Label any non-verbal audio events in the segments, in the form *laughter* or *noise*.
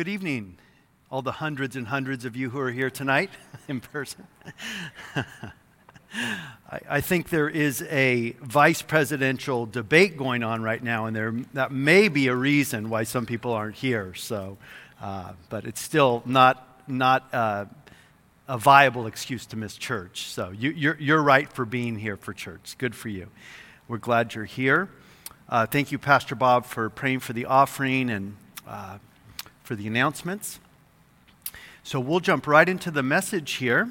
Good evening, all the hundreds and hundreds of you who are here tonight *laughs* in person. *laughs* I, I, think there is a vice presidential debate going on right now, and there, that may be a reason why some people aren't here. So, uh, but it's still not, not uh, a viable excuse to miss church. So, you, you're, you're right for being here for church. Good for you. We're glad you're here. Uh, thank you, Pastor Bob, for praying for the offering and uh, for the announcements. So we'll jump right into the message here.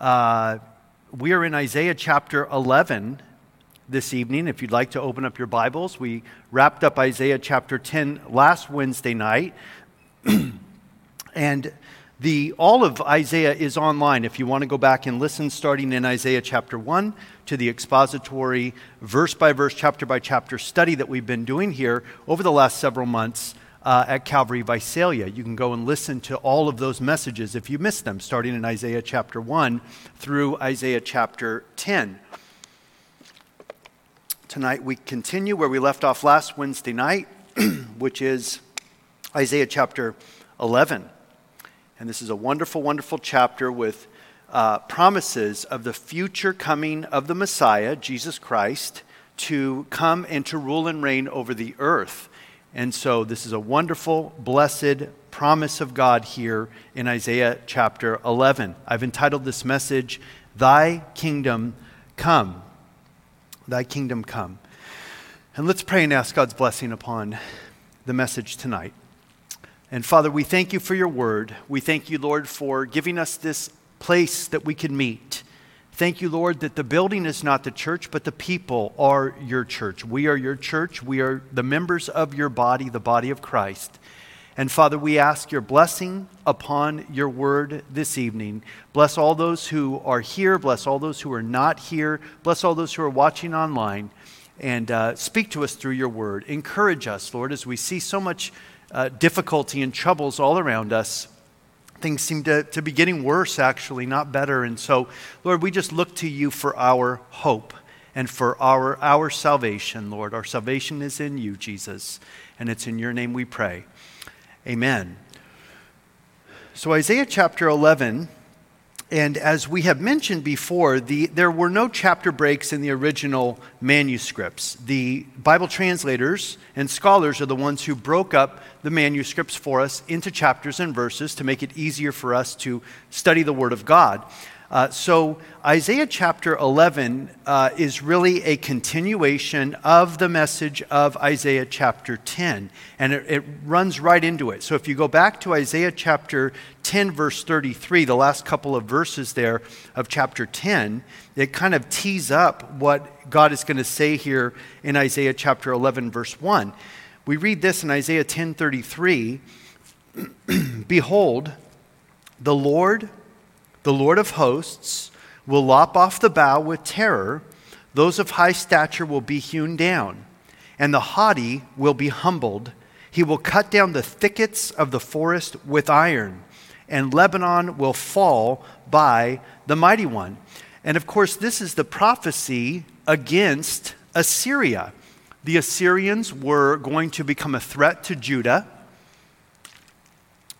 Uh, we are in Isaiah chapter 11 this evening. If you'd like to open up your Bibles, we wrapped up Isaiah chapter 10 last Wednesday night. *clears throat* and the, all of Isaiah is online if you want to go back and listen, starting in Isaiah chapter 1 to the expository, verse by verse, chapter by chapter study that we've been doing here over the last several months uh, at Calvary Visalia. You can go and listen to all of those messages if you missed them, starting in Isaiah chapter 1 through Isaiah chapter 10. Tonight we continue where we left off last Wednesday night, *clears throat* which is Isaiah chapter 11. And this is a wonderful, wonderful chapter with uh, promises of the future coming of the Messiah, Jesus Christ, to come and to rule and reign over the earth. And so, this is a wonderful, blessed promise of God here in Isaiah chapter 11. I've entitled this message, Thy Kingdom Come. Thy Kingdom Come. And let's pray and ask God's blessing upon the message tonight. And Father, we thank you for your word. We thank you, Lord, for giving us this place that we can meet Thank you, Lord, that the building is not the church, but the people are your church. We are your church. We are the members of your body, the body of Christ. And Father, we ask your blessing upon your word this evening. Bless all those who are here. Bless all those who are not here. Bless all those who are watching online. And uh, speak to us through your word. Encourage us, Lord, as we see so much uh, difficulty and troubles all around us things seem to, to be getting worse, actually, not better. And so, Lord, we just look to you for our hope and for our, our salvation, Lord. Our salvation is in you, Jesus, and it's in your name we pray. Amen. So, Isaiah chapter 11 and as we have mentioned before, the, there were no chapter breaks in the original manuscripts. The Bible translators and scholars are the ones who broke up the manuscripts for us into chapters and verses to make it easier for us to study the Word of God. Uh, so, Isaiah chapter 11 uh, is really a continuation of the message of Isaiah chapter 10, and it, it, runs right into it. So, if you go back to Isaiah chapter 10, verse 33, the last couple of verses there of chapter 10, it kind of tees up what God is going to say here in Isaiah chapter 11, verse 1. We read this in Isaiah 10 33 *clears throat* Behold, the Lord the Lord of hosts will lop off the bough with terror. Those of high stature will be hewn down, and the haughty will be humbled. He will cut down the thickets of the forest with iron, and Lebanon will fall by the mighty one. And of course, this is the prophecy against Assyria. The Assyrians were going to become a threat to Judah.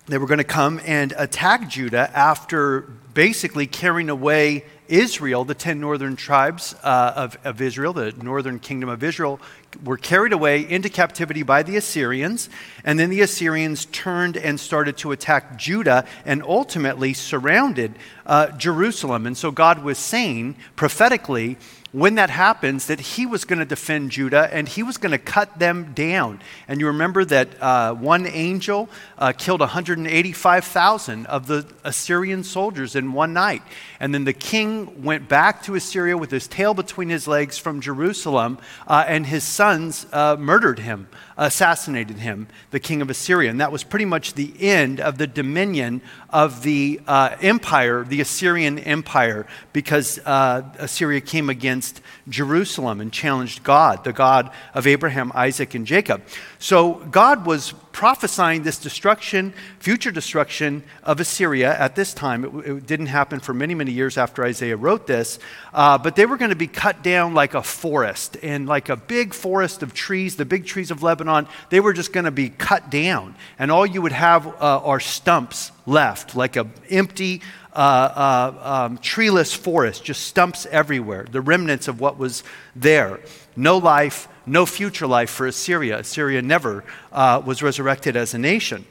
They were going to come and attack Judah after basically carrying away Israel, the 10 northern tribes uh, of, of Israel, the northern kingdom of Israel, were carried away into captivity by the Assyrians. And then the Assyrians turned and started to attack Judah and ultimately surrounded uh, Jerusalem. And so God was saying prophetically, when that happens, that he was going to defend Judah and he was going to cut them down. And you remember that uh, one angel uh, killed 185,000 of the Assyrian soldiers in one night. And then the king went back to Assyria with his tail between his legs from Jerusalem, uh, and his sons uh, murdered him, assassinated him, the king of Assyria. And that was pretty much the end of the dominion of the uh, empire, the Assyrian empire, because uh, Assyria came against Jerusalem and challenged God, the God of Abraham, Isaac, and Jacob. So God was prophesying this destruction, future destruction of Assyria at this time. It, it didn't happen for many, many years after Isaiah wrote this, uh, but they were going to be cut down like a forest, and like a big forest of trees, the big trees of Lebanon, they were just going to be cut down. And all you would have uh, are stumps left, like an empty, uh, uh, um, treeless forest, just stumps everywhere, the remnants of what was there. No life, no future life for Assyria. Assyria never uh, was resurrected as a nation.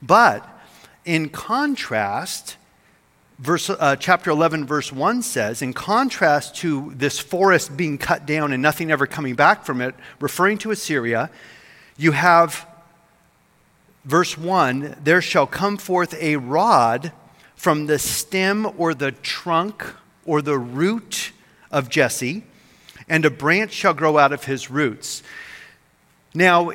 But in contrast, verse, uh, chapter 11, verse 1 says, in contrast to this forest being cut down and nothing ever coming back from it, referring to Assyria, you have verse 1 there shall come forth a rod from the stem or the trunk or the root of Jesse and a branch shall grow out of his roots. Now,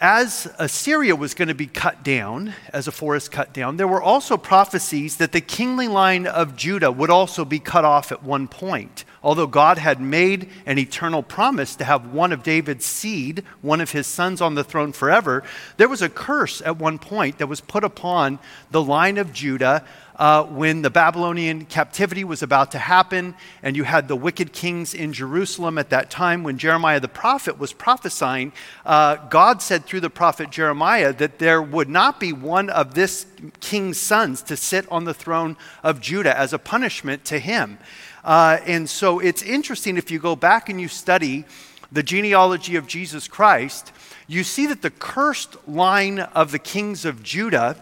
as Assyria was going to be cut down, as a forest cut down, there were also prophecies that the kingly line of Judah would also be cut off at one point. Although God had made an eternal promise to have one of David's seed, one of his sons on the throne forever, there was a curse at one point that was put upon the line of Judah uh, when the Babylonian captivity was about to happen, and you had the wicked kings in Jerusalem at that time when Jeremiah the prophet was prophesying. Uh, God said through the prophet Jeremiah that there would not be one of this king's sons to sit on the throne of Judah as a punishment to him. Uh, and so it's interesting if you go back and you study the genealogy of Jesus Christ, you see that the cursed line of the kings of Judah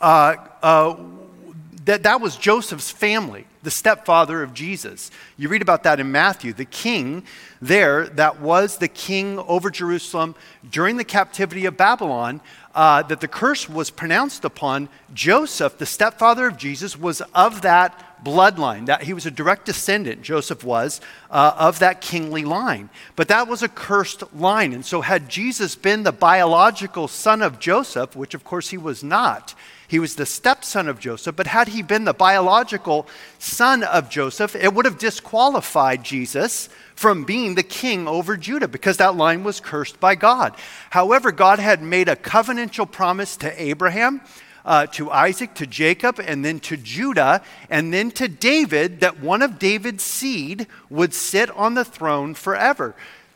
uh, uh, that, that was Joseph's family, the stepfather of Jesus. You read about that in Matthew. The king there, that was the king over Jerusalem during the captivity of Babylon, uh, that the curse was pronounced upon. Joseph, the stepfather of Jesus, was of that bloodline. That he was a direct descendant. Joseph was uh, of that kingly line, but that was a cursed line. And so, had Jesus been the biological son of Joseph, which of course he was not, he was the stepson of Joseph, but had he been the biological son of Joseph, it would have disqualified Jesus from being the king over Judah because that line was cursed by God. However, God had made a covenantal promise to Abraham. Uh, to Isaac, to Jacob, and then to Judah, and then to David, that one of David's seed would sit on the throne forever.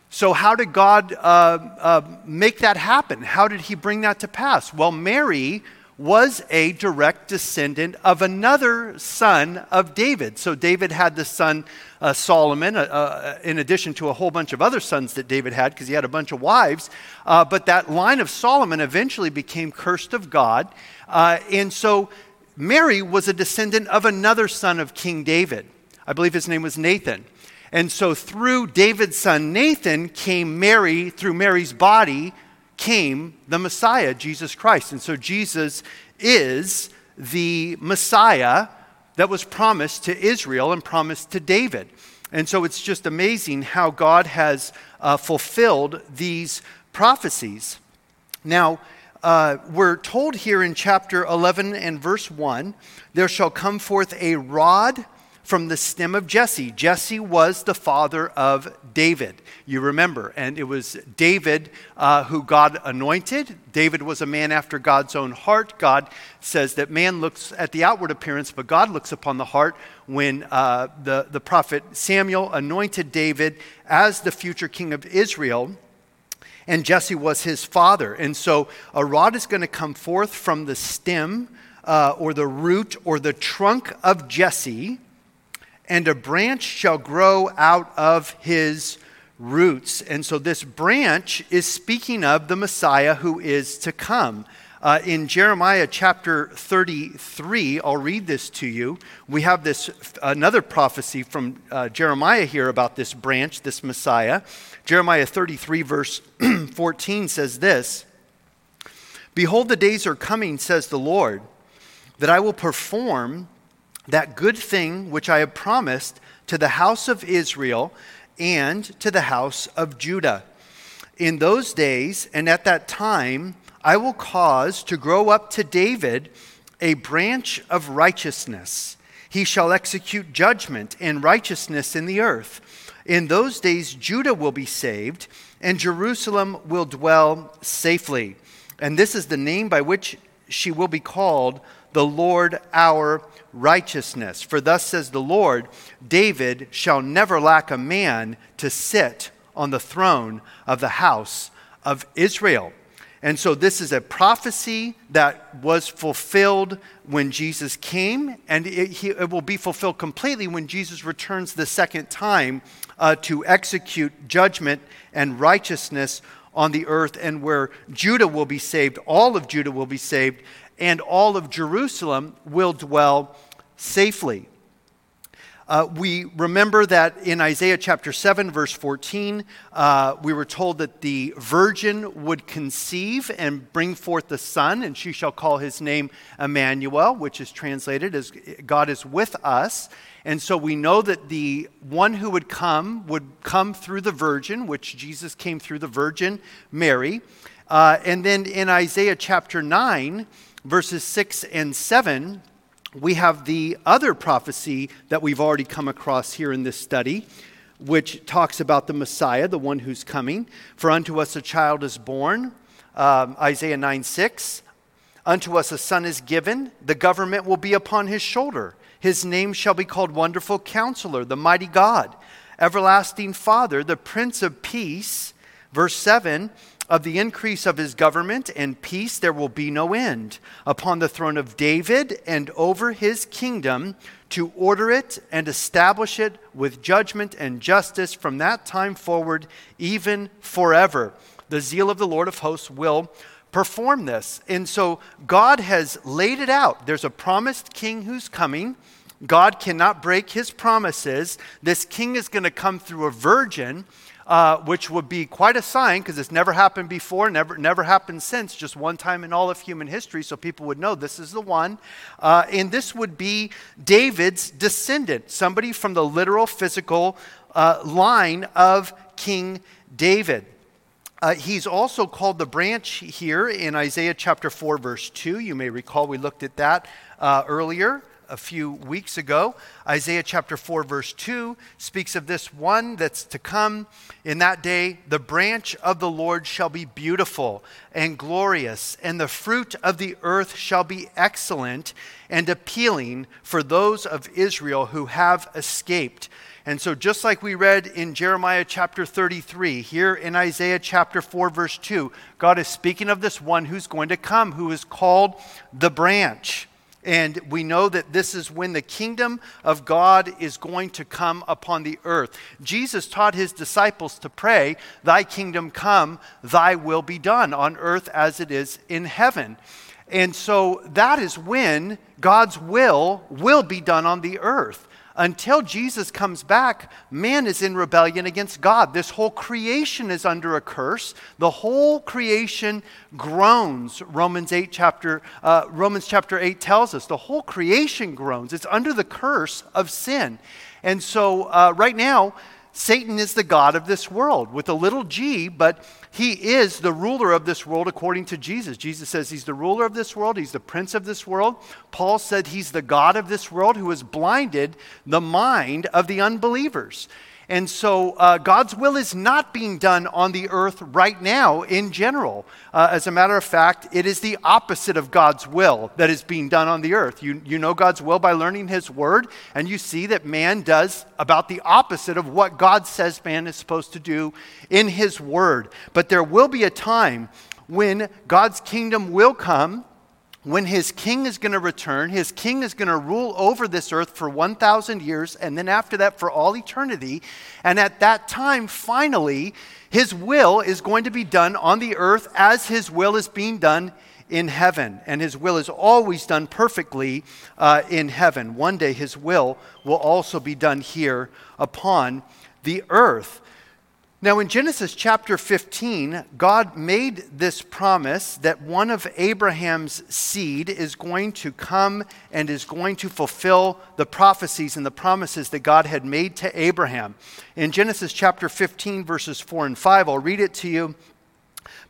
So, how did God uh, uh, make that happen? How did He bring that to pass? Well, Mary was a direct descendant of another son of David. So David had the son uh, Solomon, uh, uh, in addition to a whole bunch of other sons that David had, because he had a bunch of wives. Uh, but that line of Solomon eventually became cursed of God. Uh, and so Mary was a descendant of another son of King David. I believe his name was Nathan. And so through David's son Nathan came Mary, through Mary's body, came the Messiah, Jesus Christ. And so Jesus is the Messiah that was promised to Israel and promised to David. And so it's just amazing how God has uh, fulfilled these prophecies. Now, uh, we're told here in chapter 11 and verse 1 there shall come forth a rod from the stem of Jesse. Jesse was the father of David, you remember. And it was David uh, who God anointed. David was a man after God's own heart. God says that man looks at the outward appearance, but God looks upon the heart. When uh, the, the prophet Samuel anointed David as the future king of Israel, and Jesse was his father. And so a rod is going to come forth from the stem uh, or the root or the trunk of Jesse and a branch shall grow out of his roots. And so this branch is speaking of the Messiah who is to come. Uh, in Jeremiah chapter 33, I'll read this to you. We have this another prophecy from uh, Jeremiah here about this branch, this Messiah. Jeremiah 33, verse *clears throat* 14 says this Behold, the days are coming, says the Lord, that I will perform that good thing which I have promised to the house of Israel and to the house of Judah. In those days and at that time, I will cause to grow up to David a branch of righteousness. He shall execute judgment and righteousness in the earth. In those days, Judah will be saved, and Jerusalem will dwell safely. and this is the name by which she will be called the Lord our righteousness. For thus says the Lord David shall never lack a man to sit on the throne of the house of Israel. And so, this is a prophecy that was fulfilled when Jesus came, and it, it will be fulfilled completely when Jesus returns the second time uh, to execute judgment and righteousness on the earth, and where Judah will be saved, all of Judah will be saved, and all of Jerusalem will dwell safely. Uh, we remember that in Isaiah chapter 7, verse 14, uh, we were told that the virgin would conceive and bring forth the son, and she shall call his name Emmanuel, which is translated as God is with us. And so we know that the one who would come would come through the virgin, which Jesus came through the virgin Mary. Uh, and then in Isaiah chapter 9, verses 6 and 7, we have the other prophecy that we've already come across here in this study, which talks about the Messiah, the one who's coming. For unto us a child is born, um, Isaiah 9 6. Unto us a son is given, the government will be upon his shoulder. His name shall be called Wonderful Counselor, the Mighty God, Everlasting Father, the Prince of Peace. Verse 7 of the increase of his government and peace there will be no end upon the throne of David and over his kingdom to order it and establish it with judgment and justice from that time forward, even forever. The zeal of the Lord of hosts will perform this. And so God has laid it out. There's a promised king who's coming. God cannot break his promises. This king is going to come through a virgin uh, which would be quite a sign because it's never happened before, never, never happened since, just one time in all of human history, so people would know this is the one. Uh, and this would be David's descendant, somebody from the literal physical uh, line of King David. Uh, he's also called the branch here in Isaiah chapter 4, verse 2. You may recall we looked at that uh, earlier a few weeks ago. Isaiah chapter 4, verse 2 speaks of this one that's to come. In that day, the branch of the Lord shall be beautiful and glorious, and the fruit of the earth shall be excellent and appealing for those of Israel who have escaped. And so, just like we read in Jeremiah chapter 33, here in Isaiah chapter 4, verse 2, God is speaking of this one who's going to come, who is called the branch. And we know that this is when the kingdom of God is going to come upon the earth. Jesus taught his disciples to pray, Thy kingdom come, thy will be done on earth as it is in heaven. And so that is when God's will will be done on the earth until Jesus comes back, man is in rebellion against God. This whole creation is under a curse. The whole creation groans. Romans 8 chapter uh, Romans chapter 8 tells us the whole creation groans. It's under the curse of sin. And so uh, right now, Satan is the God of this world with a little g, but he is the ruler of this world according to Jesus. Jesus says he's the ruler of this world, he's the prince of this world. Paul said he's the God of this world who has blinded the mind of the unbelievers. And so uh, God's will is not being done on the earth right now in general. Uh, as a matter of fact, it is the opposite of God's will that is being done on the earth. You, you know God's will by learning His word, and you see that man does about the opposite of what God says man is supposed to do in His word. But there will be a time when God's kingdom will come when his king is going to return, his king is going to rule over this earth for 1,000 years, and then after that for all eternity. And at that time, finally, his will is going to be done on the earth as his will is being done in heaven. And his will is always done perfectly uh, in heaven. One day, his will will also be done here upon the earth. Now, in Genesis chapter 15, God made this promise that one of Abraham's seed is going to come and is going to fulfill the prophecies and the promises that God had made to Abraham. In Genesis chapter 15, verses 4 and 5, I'll read it to you.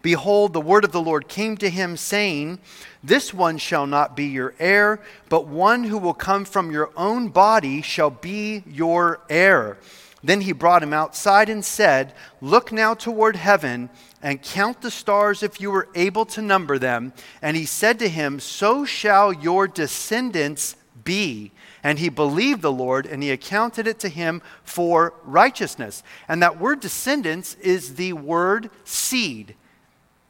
Behold, the word of the Lord came to him, saying, This one shall not be your heir, but one who will come from your own body shall be your heir. Then he brought him outside and said, Look now toward heaven and count the stars if you were able to number them. And he said to him, So shall your descendants be. And he believed the Lord, and he accounted it to him for righteousness. And that word descendants is the word seed.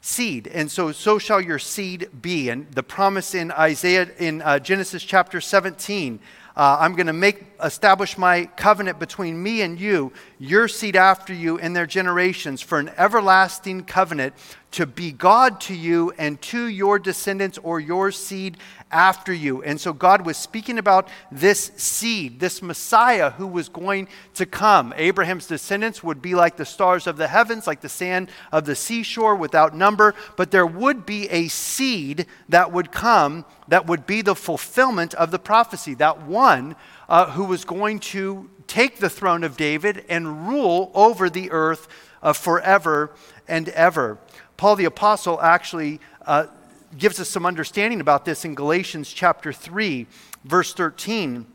Seed. And so, so shall your seed be. And the promise in Isaiah, in uh, Genesis chapter 17, uh, I'm going to make establish my covenant between me and you, your seed after you, and their generations for an everlasting covenant to be God to you and to your descendants or your seed after you. And so God was speaking about this seed, this Messiah who was going to come. Abraham's descendants would be like the stars of the heavens, like the sand of the seashore without number, but there would be a seed that would come that would be the fulfillment of the prophecy, that one uh, who was going to take the throne of David and rule over the earth uh, forever and ever. Paul the Apostle actually uh, gives us some understanding about this in Galatians chapter 3, verse 13,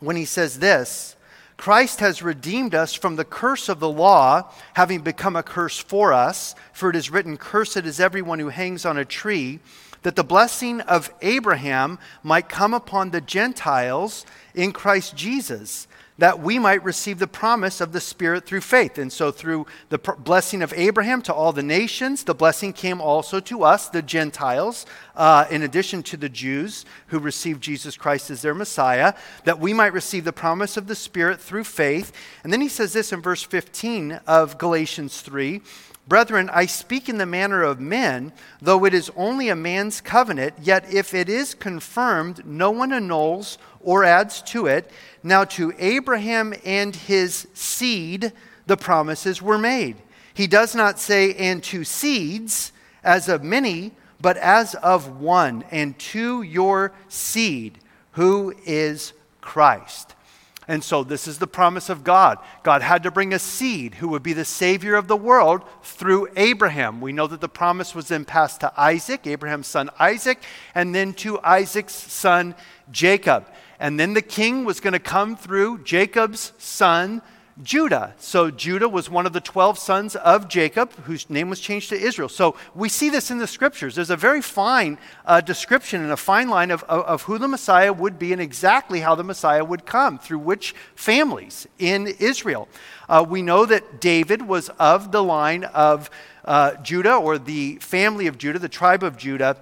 when he says this Christ has redeemed us from the curse of the law, having become a curse for us. For it is written, Cursed is everyone who hangs on a tree, that the blessing of Abraham might come upon the Gentiles in Christ Jesus that we might receive the promise of the Spirit through faith. And so, through the blessing of Abraham to all the nations, the blessing came also to us, the Gentiles, uh, in addition to the Jews who received Jesus Christ as their Messiah, that we might receive the promise of the Spirit through faith. And then he says this in verse 15 of Galatians 3 Brethren, I speak in the manner of men, though it is only a man's covenant, yet if it is confirmed, no one annuls or adds to it. Now, to Abraham and his seed, the promises were made. He does not say, and to seeds, as of many, but as of one, and to your seed, who is Christ. And so, this is the promise of God. God had to bring a seed who would be the Savior of the world through Abraham. We know that the promise was then passed to Isaac, Abraham's son Isaac, and then to Isaac's son Jacob. And then the king was going to come through Jacob's son, Judah. So Judah was one of the 12 sons of Jacob, whose name was changed to Israel. So we see this in the scriptures. There's a very fine uh, description and a fine line of, of, of, who the Messiah would be and exactly how the Messiah would come, through which families in Israel. Uh, we know that David was of the line of uh, Judah or the family of Judah, the tribe of Judah.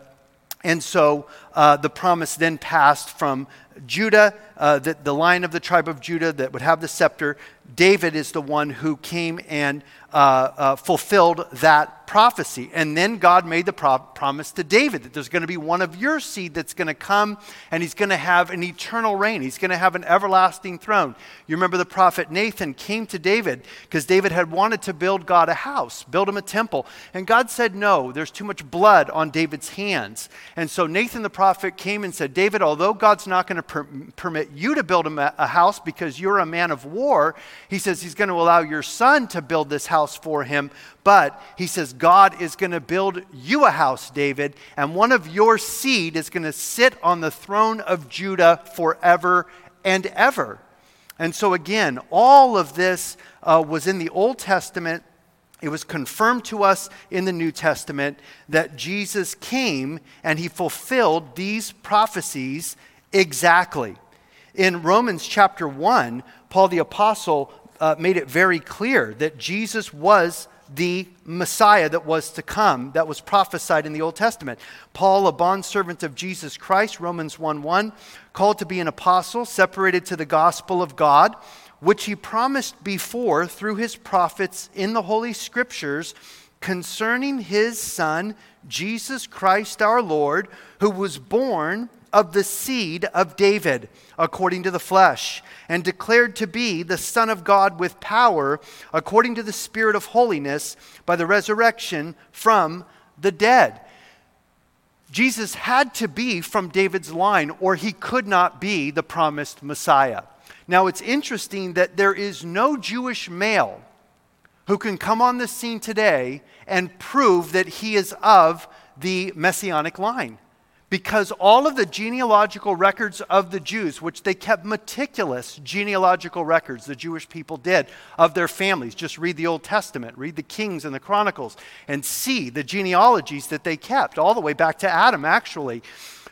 And so uh, the promise then passed from Judah, uh, the, the line of the tribe of Judah that would have the scepter. David is the one who came and uh, uh, fulfilled that prophecy. And then God made the pro- promise to David that there's going to be one of your seed that's going to come and he's going to have an eternal reign. He's going to have an everlasting throne. You remember the prophet Nathan came to David because David had wanted to build God a house, build him a temple. And God said, No, there's too much blood on David's hands. And so Nathan the prophet came and said, David, although God's not going to per- permit you to build a, a house because you're a man of war, he says he's going to allow your son to build this house for him. But he says, God is going to build you a house, David, and one of your seed is going to sit on the throne of Judah forever and ever. And so, again, all of this uh, was in the Old Testament. It was confirmed to us in the New Testament that Jesus came and he fulfilled these prophecies exactly. In Romans chapter 1, Paul the Apostle uh, made it very clear that Jesus was the Messiah that was to come, that was prophesied in the Old Testament. Paul, a bondservant of Jesus Christ, Romans 1 1, called to be an apostle, separated to the gospel of God, which he promised before through his prophets in the Holy Scriptures concerning his Son, Jesus Christ our Lord, who was born of the seed of David, according to the flesh, and declared to be the Son of God with power, according to the Spirit of holiness, by the resurrection from the dead. Jesus had to be from David's line, or he could not be the promised Messiah. Now, it's interesting that there is no Jewish male who can come on the scene today and prove that he is of the messianic line because all of the genealogical records of the Jews, which they kept meticulous genealogical records, the Jewish people did, of their families. Just read the Old Testament, read the Kings and the Chronicles, and see the genealogies that they kept, all the way back to Adam, actually.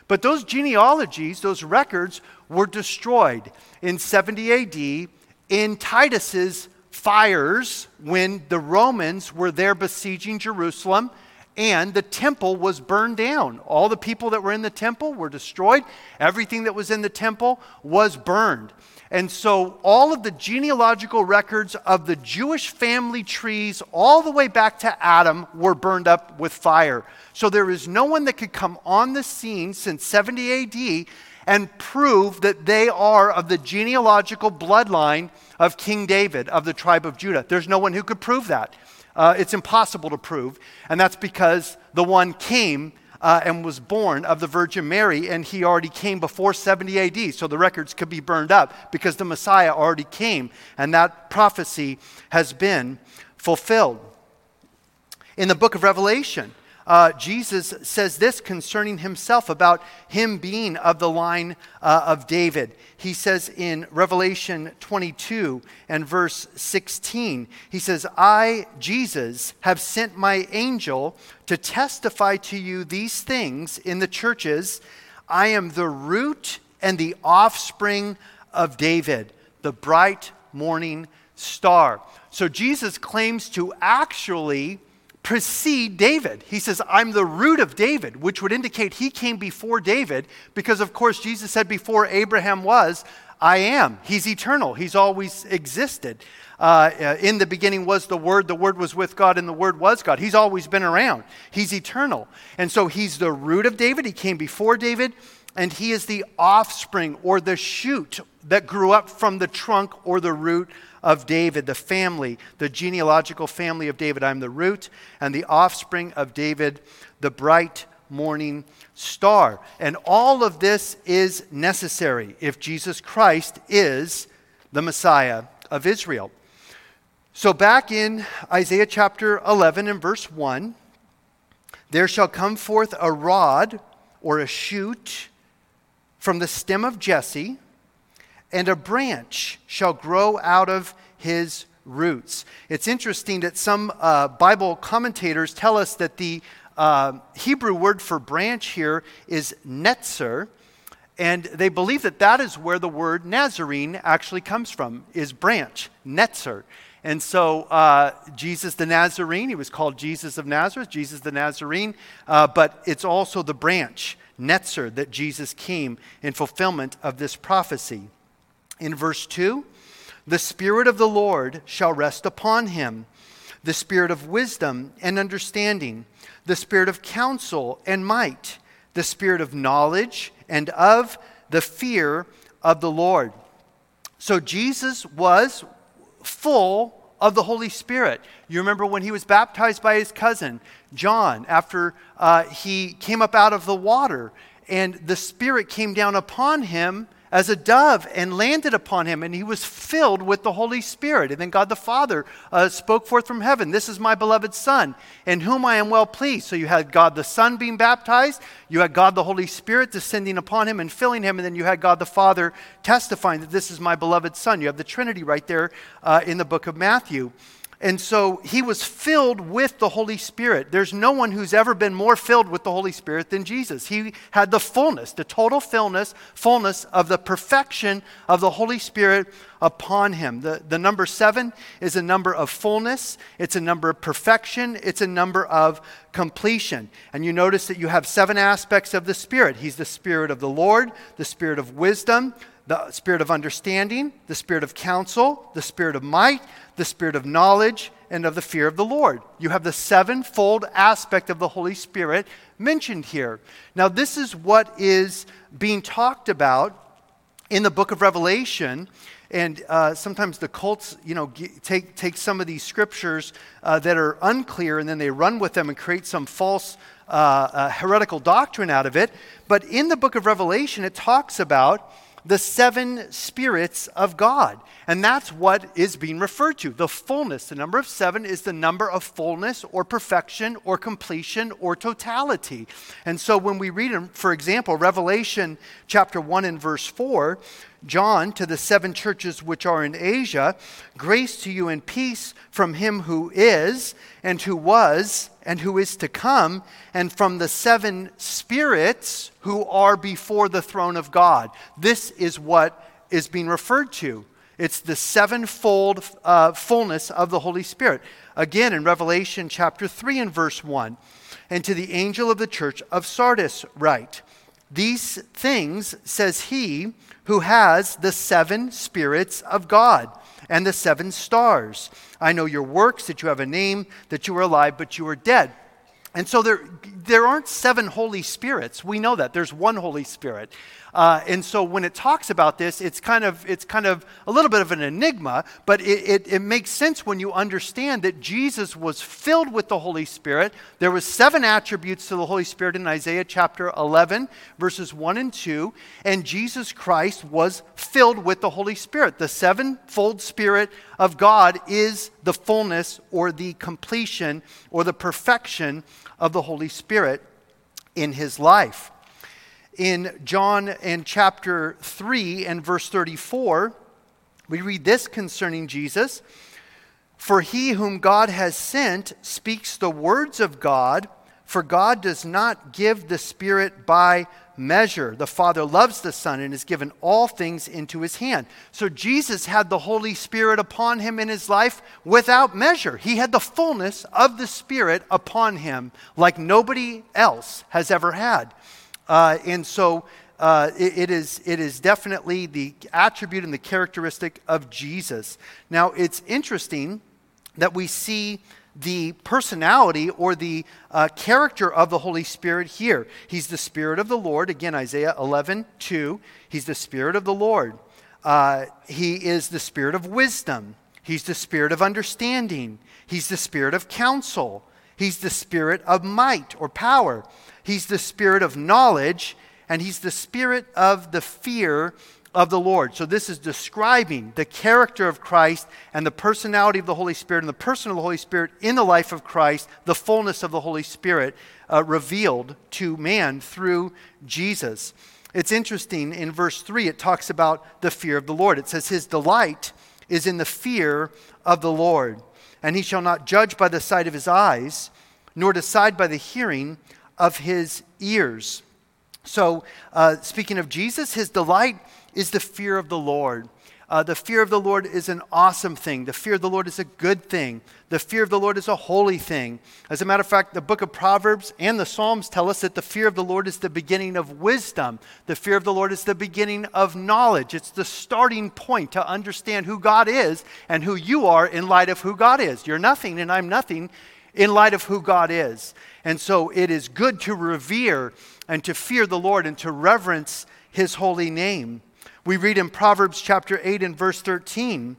But those genealogies, those records, were destroyed in 70 AD in Titus's fires when the Romans were there besieging Jerusalem and the temple was burned down. All the people that were in the temple were destroyed. Everything that was in the temple was burned. And so all of the genealogical records of the Jewish family trees, all the way back to Adam, were burned up with fire. So there is no one that could come on the scene since 70 AD and prove that they are of the genealogical bloodline of King David, of the tribe of Judah. There's no one who could prove that uh, it's impossible to prove. And that's because the one came uh, and was born of the Virgin Mary, and he already came before 70 AD. So the records could be burned up because the Messiah already came, and that prophecy has been fulfilled. In the book of Revelation, uh, Jesus says this concerning himself about him being of the line uh, of David. He says in Revelation 22 and verse 16, he says, I, Jesus, have sent my angel to testify to you these things in the churches. I am the root and the offspring of David, the bright morning star. So Jesus claims to actually precede David. He says, I'm the root of David, which would indicate he came before David, because of course Jesus said, Before Abraham was, I am. He's eternal, he's always existed. Uh, uh, in the beginning was the Word, the Word was with God, and the Word was God. He's always been around, he's eternal. And so he's the root of David, he came before David. And he is the offspring or the shoot that grew up from the trunk or the root of David, the family, the genealogical family of David. I'm the root and the offspring of David, the bright morning star. And all of this is necessary if Jesus Christ is the Messiah of Israel. So, back in Isaiah chapter 11 and verse 1, there shall come forth a rod or a shoot from the stem of Jesse and a branch shall grow out of his roots. It's interesting that some uh, Bible commentators tell us that the uh, Hebrew word for branch here is netzer, and they believe that that is where the word Nazarene actually comes from, is branch, netzer. And so uh, Jesus the Nazarene, he was called Jesus of Nazareth, Jesus the Nazarene, uh, but it's also the branch, netzer, that Jesus came in fulfillment of this prophecy. In verse 2, the Spirit of the Lord shall rest upon him the Spirit of wisdom and understanding, the Spirit of counsel and might, the Spirit of knowledge and of the fear of the Lord. So Jesus was full of the Holy Spirit. You remember when he was baptized by his cousin, John, after uh, he came up out of the water, and the Spirit came down upon him as a dove and landed upon him, and he was filled with the Holy Spirit. And then God the Father uh, spoke forth from heaven, This is my beloved Son, in whom I am well pleased. So you had God the Son being baptized, you had God the Holy Spirit descending upon him and filling him, and then you had God the Father testifying that this is my beloved Son. You have the Trinity right there uh, in the book of Matthew. And so he was filled with the Holy Spirit. There's no one who's ever been more filled with the Holy Spirit than Jesus. He had the fullness, the total fullness, fullness of the perfection of the Holy Spirit upon him. The, the number seven is a number of fullness, it's a number of perfection, it's a number of completion. And you notice that you have seven aspects of the Spirit. He's the Spirit of the Lord, the Spirit of wisdom, the Spirit of understanding, the Spirit of counsel, the Spirit of might, the spirit of knowledge, and of the fear of the Lord. You have the sevenfold aspect of the Holy Spirit mentioned here. Now, this is what is being talked about in the book of Revelation. And uh, sometimes the cults, you know, take, take some of these scriptures uh, that are unclear and then they run with them and create some false uh, uh heretical doctrine out of it. But in the book of Revelation, it talks about the seven spirits of God. And that's what is being referred to. The fullness, the number of seven is the number of fullness or perfection or completion or totality. And so when we read, for example, Revelation chapter 1 and verse 4, John to the seven churches which are in Asia, grace to you and peace from him who is, and who was, and who is to come, and from the seven spirits who are before the throne of God. This is what is being referred to. It's the sevenfold uh, fullness of the Holy Spirit. Again, in Revelation chapter 3 and verse 1, and to the angel of the church of Sardis, write, These things says he who has the seven spirits of God and the seven stars. I know your works, that you have a name, that you are alive, but you are dead. And so there, there aren't seven Holy Spirits. We know that. There's one Holy Spirit. Uh, and so when it talks about this, it's kind of, it's kind of a little bit of an enigma, but it, it, it makes sense when you understand that Jesus was filled with the Holy Spirit. There was seven attributes to the Holy Spirit in Isaiah chapter 11, verses 1 and 2, and Jesus Christ was filled with the Holy Spirit. The sevenfold Spirit of God is the fullness or the completion or the perfection of the Holy Spirit in his life. In John and chapter 3 and verse 34, we read this concerning Jesus For he whom God has sent speaks the words of God, for God does not give the Spirit by measure. The Father loves the Son and has given all things into his hand. So Jesus had the Holy Spirit upon him in his life without measure. He had the fullness of the Spirit upon him like nobody else has ever had. Uh, and so uh, it, it, is, it is definitely the attribute and the characteristic of Jesus. Now, it's interesting that we see the personality or the uh, character of the Holy Spirit here. He's the Spirit of the Lord. Again, Isaiah 11, 2. He's the Spirit of the Lord. Uh, he is the Spirit of wisdom. He's the Spirit of understanding. He's the Spirit of counsel. He's the Spirit of might or power. He's the Spirit of knowledge. And He's the Spirit of the fear of the Lord. So, this is describing the character of Christ and the personality of the Holy Spirit and the person of the Holy Spirit in the life of Christ, the fullness of the Holy Spirit uh, revealed to man through Jesus. It's interesting, in verse 3, it talks about the fear of the Lord. It says, His delight is in the fear of the Lord, and he shall not judge by the sight of his eyes, nor decide by the hearing of his ears. So, uh, speaking of Jesus, his delight is the fear of the Lord. Uh, the fear of the Lord is an awesome thing. The fear of the Lord is a good thing. The fear of the Lord is a holy thing. As a matter of fact, the book of Proverbs and the Psalms tell us that the fear of the Lord is the beginning of wisdom. The fear of the Lord is the beginning of knowledge. It's the starting point to understand who God is and who you are in light of who God is. You're nothing and I'm nothing in light of who God is. And so it is good to revere and to fear the Lord and to reverence his holy name. We read in Proverbs chapter 8 and verse 13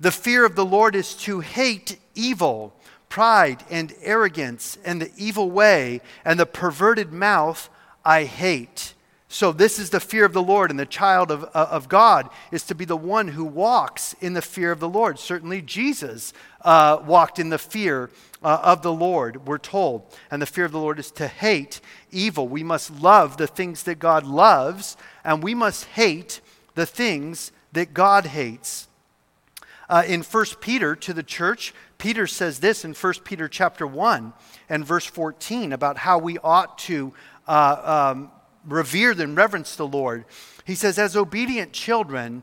The fear of the Lord is to hate evil, pride and arrogance, and the evil way, and the perverted mouth I hate. So, this is the fear of the Lord, and the child of, uh, of God is to be the one who walks in the fear of the Lord. Certainly, Jesus uh, walked in the fear uh, of the Lord, we're told. And the fear of the Lord is to hate evil. We must love the things that God loves, and we must hate the things that God hates. Uh, in 1 Peter to the church, Peter says this in 1 Peter chapter 1 and verse 14 about how we ought to uh, um, revere and reverence the Lord. He says, as obedient children,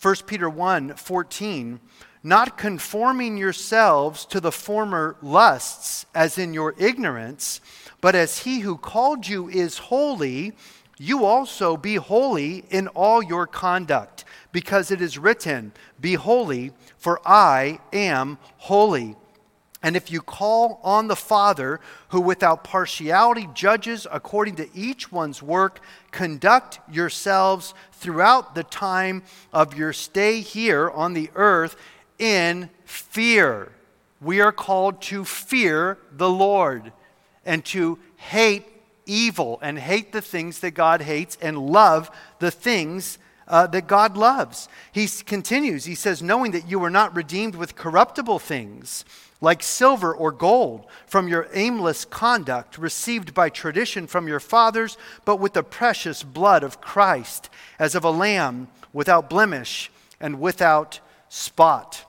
1 Peter 1 14, not conforming yourselves to the former lusts as in your ignorance, but as he who called you is holy, you also be holy in all your conduct, because it is written, Be holy, for I am holy. And if you call on the Father, who without partiality judges according to each one's work, conduct yourselves throughout the time of your stay here on the earth in fear. We are called to fear the Lord and to hate evil and hate the things that God hates and love the things uh, that God loves. He continues, he says, knowing that you were not redeemed with corruptible things like silver or gold from your aimless conduct received by tradition from your fathers, but with the precious blood of Christ, as of a lamb without blemish and without spot.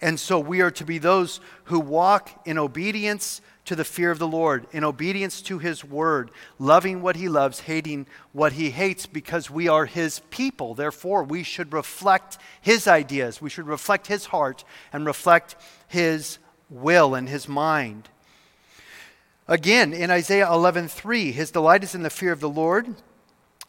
And so we are to be those who walk in obedience to the fear of the Lord, in obedience to his word, loving what he loves, hating what he hates, because we are his people. Therefore, we should reflect his ideas, we should reflect his heart, and reflect his will and his mind. Again, in Isaiah 11:3, his delight is in the fear of the Lord.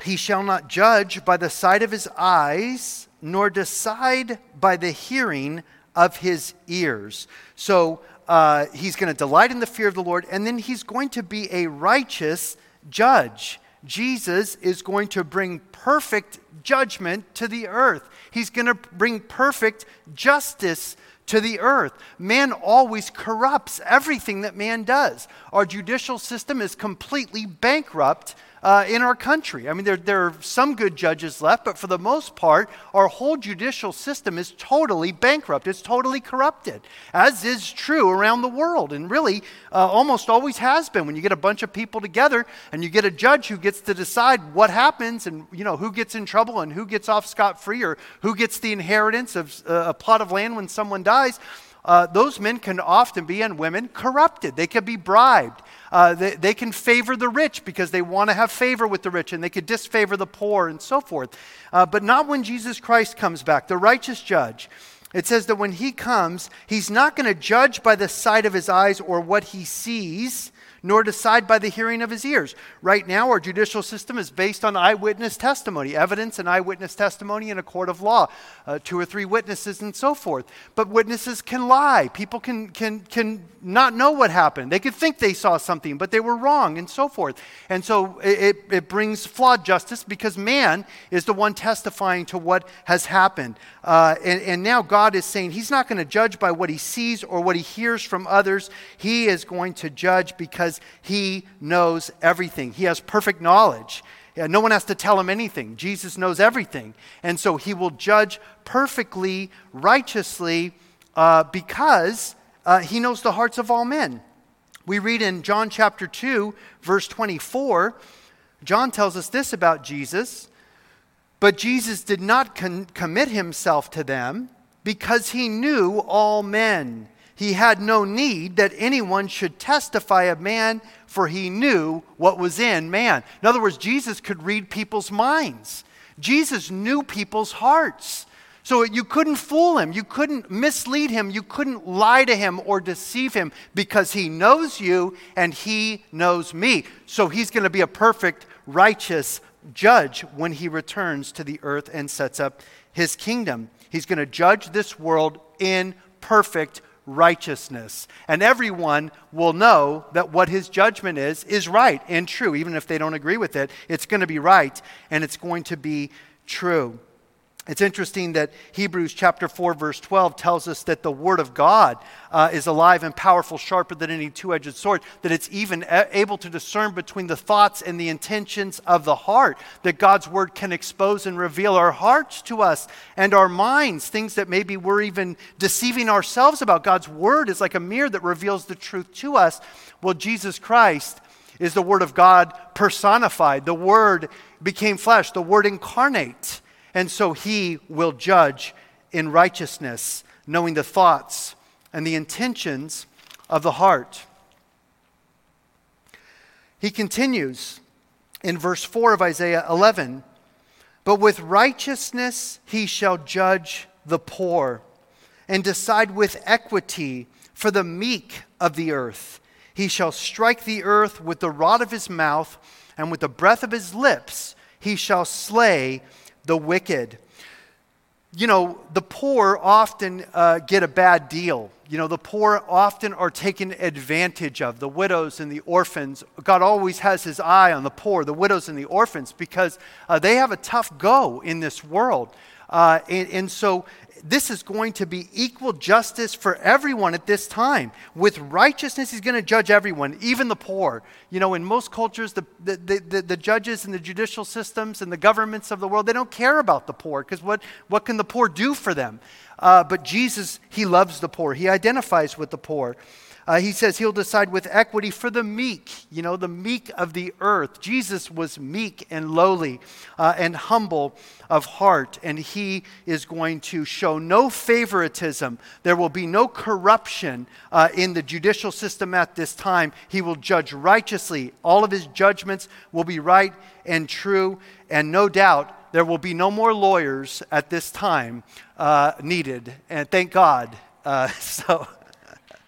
He shall not judge by the sight of his eyes, nor decide by the hearing of his ears. So uh, he's going to delight in the fear of the Lord, and then he's going to be a righteous judge. Jesus is going to bring perfect judgment to the earth. He's going to bring perfect justice to the earth. Man always corrupts everything that man does. Our judicial system is completely bankrupt uh, in our country. I mean, there, there are some good judges left, but for the most part, our whole judicial system is totally bankrupt. It's totally corrupted, as is true around the world, and really uh, almost always has been. When you get a bunch of people together and you get a judge who gets to decide what happens and you know who gets in trouble and who gets off scot free or who gets the inheritance of uh, a plot of land when someone dies. Uh, those men can often be, and women, corrupted. They can be bribed. Uh, they, they, can favor the rich because they want to have favor with the rich, and they could disfavor the poor and so forth. Uh, but not when Jesus Christ comes back, the righteous judge. It says that when he comes, he's not going to judge by the sight of his eyes or what he sees nor decide by the hearing of his ears. Right now, our judicial system is based on eyewitness testimony, evidence and eyewitness testimony in a court of law, uh, two or three witnesses and so forth. But witnesses can lie. People can, can, can not know what happened. They could think they saw something, but they were wrong and so forth. And so it, it brings flawed justice because man is the one testifying to what has happened. Uh, and, and now God is saying he's not going to judge by what he sees or what he hears from others. He is going to judge because because he knows everything. He has perfect knowledge. No one has to tell him anything. Jesus knows everything. And so he will judge perfectly, righteously, uh, because uh, he knows the hearts of all men. We read in John chapter 2, verse 24, John tells us this about Jesus. But Jesus did not con- commit himself to them because he knew all men he had no need that anyone should testify of man, for he knew what was in man. In other words, Jesus could read people's minds. Jesus knew people's hearts. So you couldn't fool him. You couldn't mislead him. You couldn't lie to him or deceive him because he knows you and he knows me. So he's going to be a perfect, righteous judge when he returns to the earth and sets up his kingdom. He's going to judge this world in perfect righteousness. And everyone will know that what his judgment is, is right and true. Even if they don't agree with it, it's going to be right and it's going to be true. It's interesting that Hebrews chapter 4, verse 12 tells us that the Word of God uh, is alive and powerful, sharper than any two edged sword, that it's even a- able to discern between the thoughts and the intentions of the heart, that God's Word can expose and reveal our hearts to us and our minds, things that maybe we're even deceiving ourselves about. God's Word is like a mirror that reveals the truth to us. Well, Jesus Christ is the Word of God personified, the Word became flesh, the Word incarnate. And so he will judge in righteousness, knowing the thoughts and the intentions of the heart. He continues in verse 4 of Isaiah 11 But with righteousness he shall judge the poor and decide with equity for the meek of the earth. He shall strike the earth with the rod of his mouth, and with the breath of his lips he shall slay the wicked. You know, the poor often uh, get a bad deal. You know, the poor often are taken advantage of, the widows and the orphans. God always has his eye on the poor, the widows and the orphans, because uh, they have a tough go in this world. Uh, and, and so this is going to be equal justice for everyone at this time. With righteousness, he's going to judge everyone, even the poor. You know, in most cultures, the, the, the, the judges and the judicial systems and the governments of the world, they don't care about the poor because what, what can the poor do for them? Uh, but Jesus, he loves the poor, he identifies with the poor. Uh, he says he'll decide with equity for the meek, you know, the meek of the earth. Jesus was meek and lowly uh, and humble of heart, and he is going to show no favoritism. There will be no corruption uh, in the judicial system at this time. He will judge righteously. All of his judgments will be right and true, and no doubt there will be no more lawyers at this time uh, needed. And thank God. Uh, *laughs* so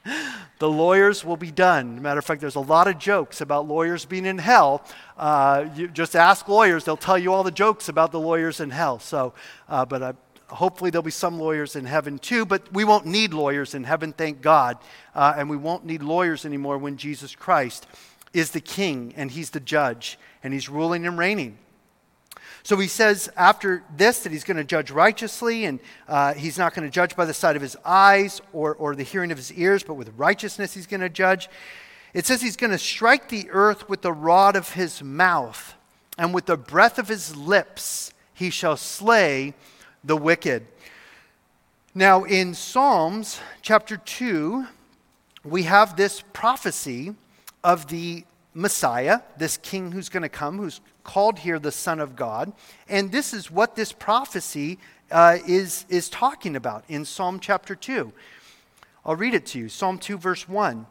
*laughs* the lawyers will be done. Matter of fact, there's a lot of jokes about lawyers being in hell. Uh, you just ask lawyers; they'll tell you all the jokes about the lawyers in hell. So, uh, but uh, hopefully there'll be some lawyers in heaven too. But we won't need lawyers in heaven, thank God, uh, and we won't need lawyers anymore when Jesus Christ is the King and He's the Judge and He's ruling and reigning. So he says after this that he's going to judge righteously, and uh, he's not going to judge by the sight of his eyes or, or the hearing of his ears, but with righteousness he's going to judge. It says he's going to strike the earth with the rod of his mouth, and with the breath of his lips he shall slay the wicked. Now, in Psalms chapter 2, we have this prophecy of the Messiah, this king who's going to come, who's called here the Son of God. And this is what this prophecy uh, is, is talking about in Psalm chapter 2. I'll read it to you Psalm 2, verse 1.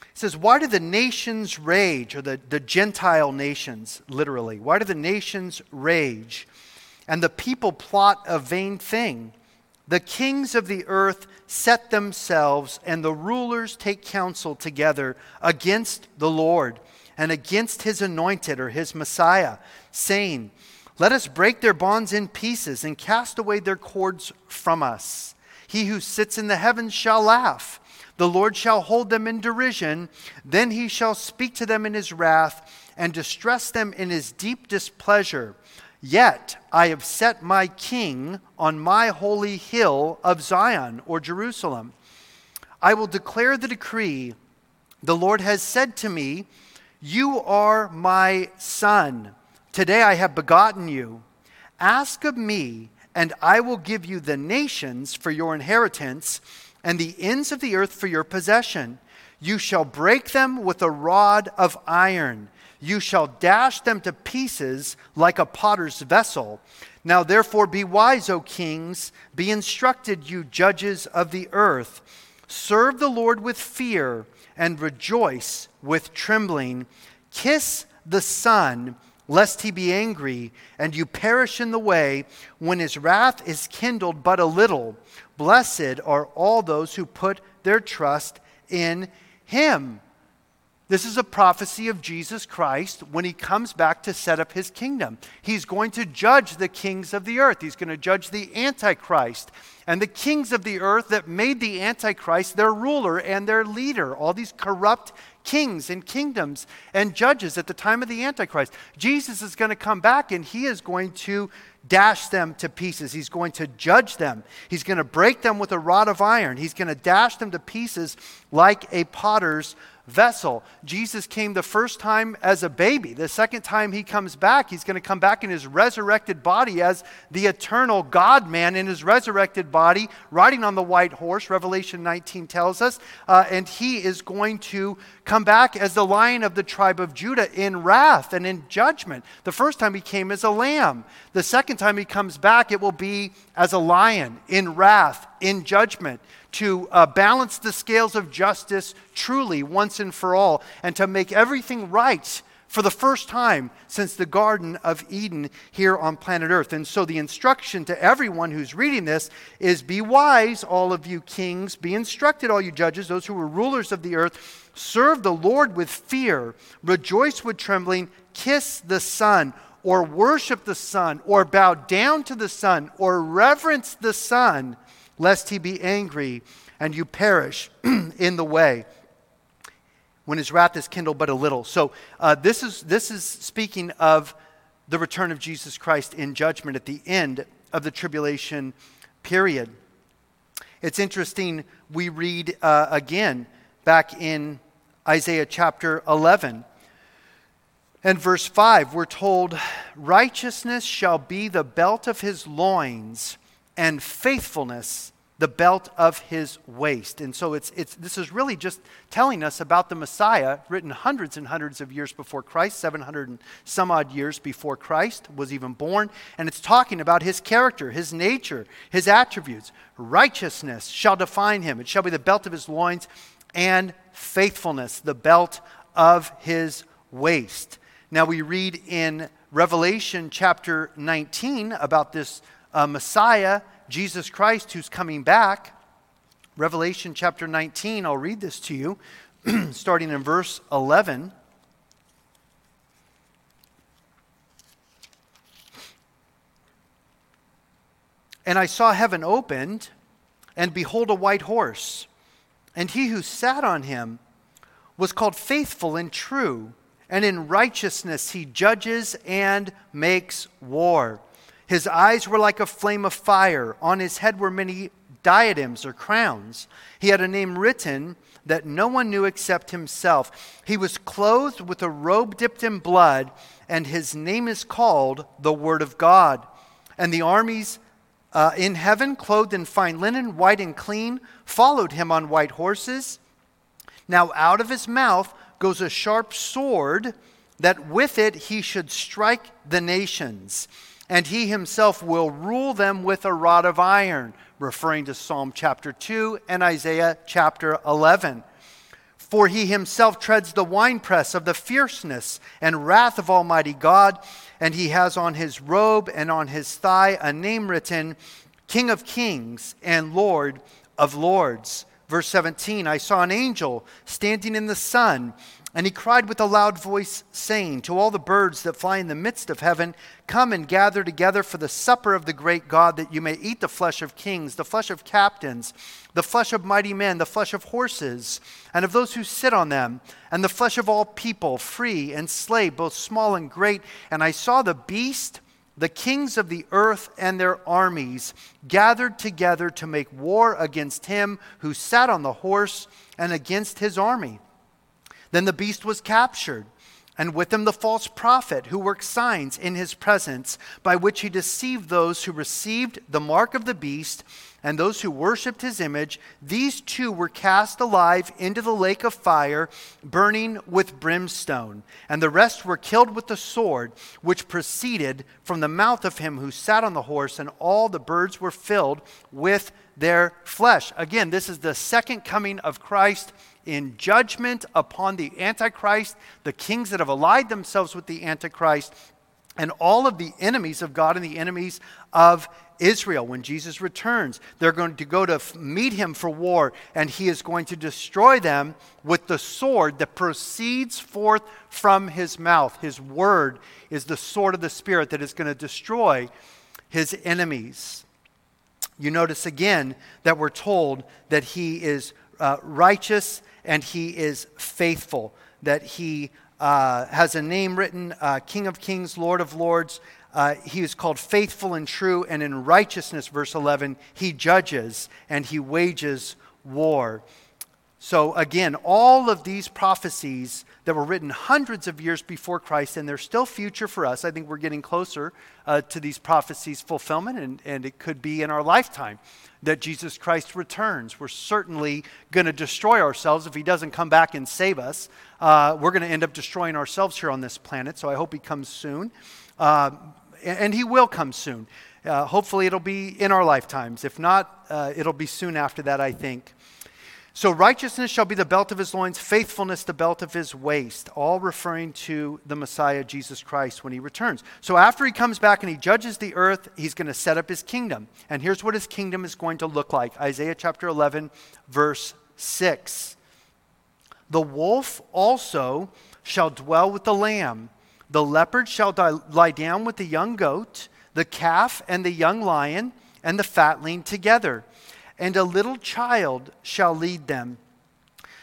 It says, Why do the nations rage, or the, the Gentile nations, literally? Why do the nations rage and the people plot a vain thing? The kings of the earth set themselves, and the rulers take counsel together against the Lord and against his anointed or his Messiah, saying, Let us break their bonds in pieces and cast away their cords from us. He who sits in the heavens shall laugh. The Lord shall hold them in derision. Then he shall speak to them in his wrath and distress them in his deep displeasure. Yet I have set my king on my holy hill of Zion or Jerusalem. I will declare the decree. The Lord has said to me, you are my son. Today I have begotten you. Ask of me, and I will give you the nations for your inheritance, and the ends of the earth for your possession. You shall break them with a rod of iron. You shall dash them to pieces like a potter's vessel. Now, therefore, be wise, O kings. Be instructed, you judges of the earth. Serve the Lord with fear and rejoice with trembling. Kiss the Son, lest he be angry, and you perish in the way when his wrath is kindled but a little. Blessed are all those who put their trust in him. This is a prophecy of Jesus Christ when he comes back to set up his kingdom. He's going to judge the kings of the earth. He's going to judge the Antichrist and the kings of the earth that made the Antichrist their ruler and their leader. All these corrupt kings and kingdoms and judges at the time of the Antichrist. Jesus is going to come back and he is going to dash them to pieces. He's going to judge them. He's going to break them with a rod of iron. He's going to dash them to pieces like a potter's vessel. Jesus came the first time as a baby. The second time he comes back, he's going to come back in his resurrected body as the eternal God man in his resurrected body, riding on the white horse, Revelation 19 tells us. Uh, and he is going to come back as the lion of the tribe of Judah in wrath and in judgment. The first time he came as a lamb. The second time he comes back, it will be as a lion in wrath, in judgment to uh, balance the scales of justice truly once and for all, and to make everything right for the first time since the Garden of Eden here on planet Earth. And so the instruction to everyone who's reading this is be wise, all of you kings, be instructed, all you judges, those who are rulers of the earth, serve the Lord with fear, rejoice with trembling, kiss the Son. Or worship the Son, or bow down to the Son, or reverence the Son, lest he be angry and you perish *clears throat* in the way when his wrath is kindled but a little. So uh, this, is, this is speaking of the return of Jesus Christ in judgment at the end of the tribulation period. It's interesting, we read uh, again back in Isaiah chapter 11 and verse 5, we're told, Righteousness shall be the belt of his loins, and faithfulness the belt of his waist. And so it's, it's, this is really just telling us about the Messiah, written hundreds and hundreds of years before Christ, 700 and some odd years before Christ was even born. And it's talking about his character, his nature, his attributes. Righteousness shall define him, it shall be the belt of his loins, and faithfulness, the belt of his waist. Now we read in Revelation chapter 19 about this uh, Messiah Jesus Christ who's coming back. Revelation chapter 19, I'll read this to you, *clears throat* starting in verse 11. And I saw heaven opened, and behold, a white horse. And he who sat on him was called faithful and true, and in righteousness he judges and makes war. His eyes were like a flame of fire. On his head were many diadems or crowns. He had a name written that no one knew except himself. He was clothed with a robe dipped in blood, and his name is called the Word of God. And the armies uh, in heaven, clothed in fine linen, white and clean, followed him on white horses. Now out of his mouth goes a sharp sword, that with it he should strike the nations and he himself will rule them with a rod of iron, referring to Psalm chapter 2 and Isaiah chapter 11. For he himself treads the winepress of the fierceness and wrath of Almighty God, and he has on his robe and on his thigh a name written, King of Kings and Lord of Lords. Verse 17 I saw an angel standing in the sun and he cried with a loud voice, saying, To all the birds that fly in the midst of heaven, Come and gather together for the supper of the great God, that you may eat the flesh of kings, the flesh of captains, the flesh of mighty men, the flesh of horses, and of those who sit on them, and the flesh of all people, free and slave, both small and great. And I saw the beast, the kings of the earth, and their armies gathered together to make war against him who sat on the horse and against his army. Then the beast was captured, and with him the false prophet who worked signs in his presence, by which he deceived those who received the mark of the beast and those who worshipped his image. These two were cast alive into the lake of fire, burning with brimstone. And the rest were killed with the sword which proceeded from the mouth of him who sat on the horse, and all the birds were filled with their flesh. Again, this is the second coming of Christ in judgment upon the Antichrist, the kings that have allied themselves with the Antichrist, and all of the enemies of God and the enemies of Israel. When Jesus returns, they're going to go to meet him for war, and he is going to destroy them with the sword that proceeds forth from his mouth. His word is the sword of the Spirit that is going to destroy his enemies. You notice again that we're told that he is uh, righteous and he is faithful, that he uh, has a name written uh, King of Kings, Lord of Lords. Uh, he is called faithful and true, and in righteousness, verse 11, he judges and he wages war. So, again, all of these prophecies that were written hundreds of years before Christ, and they're still future for us. I think we're getting closer uh, to these prophecies' fulfillment, and, and it could be in our lifetime that Jesus Christ returns. We're certainly going to destroy ourselves if he doesn't come back and save us. Uh, we're going to end up destroying ourselves here on this planet, so I hope he comes soon. Uh, and he will come soon. Uh, hopefully, it'll be in our lifetimes. If not, uh, it'll be soon after that, I think. So righteousness shall be the belt of his loins, faithfulness the belt of his waist, all referring to the Messiah, Jesus Christ, when he returns. So after he comes back and he judges the earth, he's going to set up his kingdom. And here's what his kingdom is going to look like Isaiah chapter 11, verse 6. The wolf also shall dwell with the lamb, the leopard shall die, lie down with the young goat, the calf and the young lion, and the fatling together and a little child shall lead them.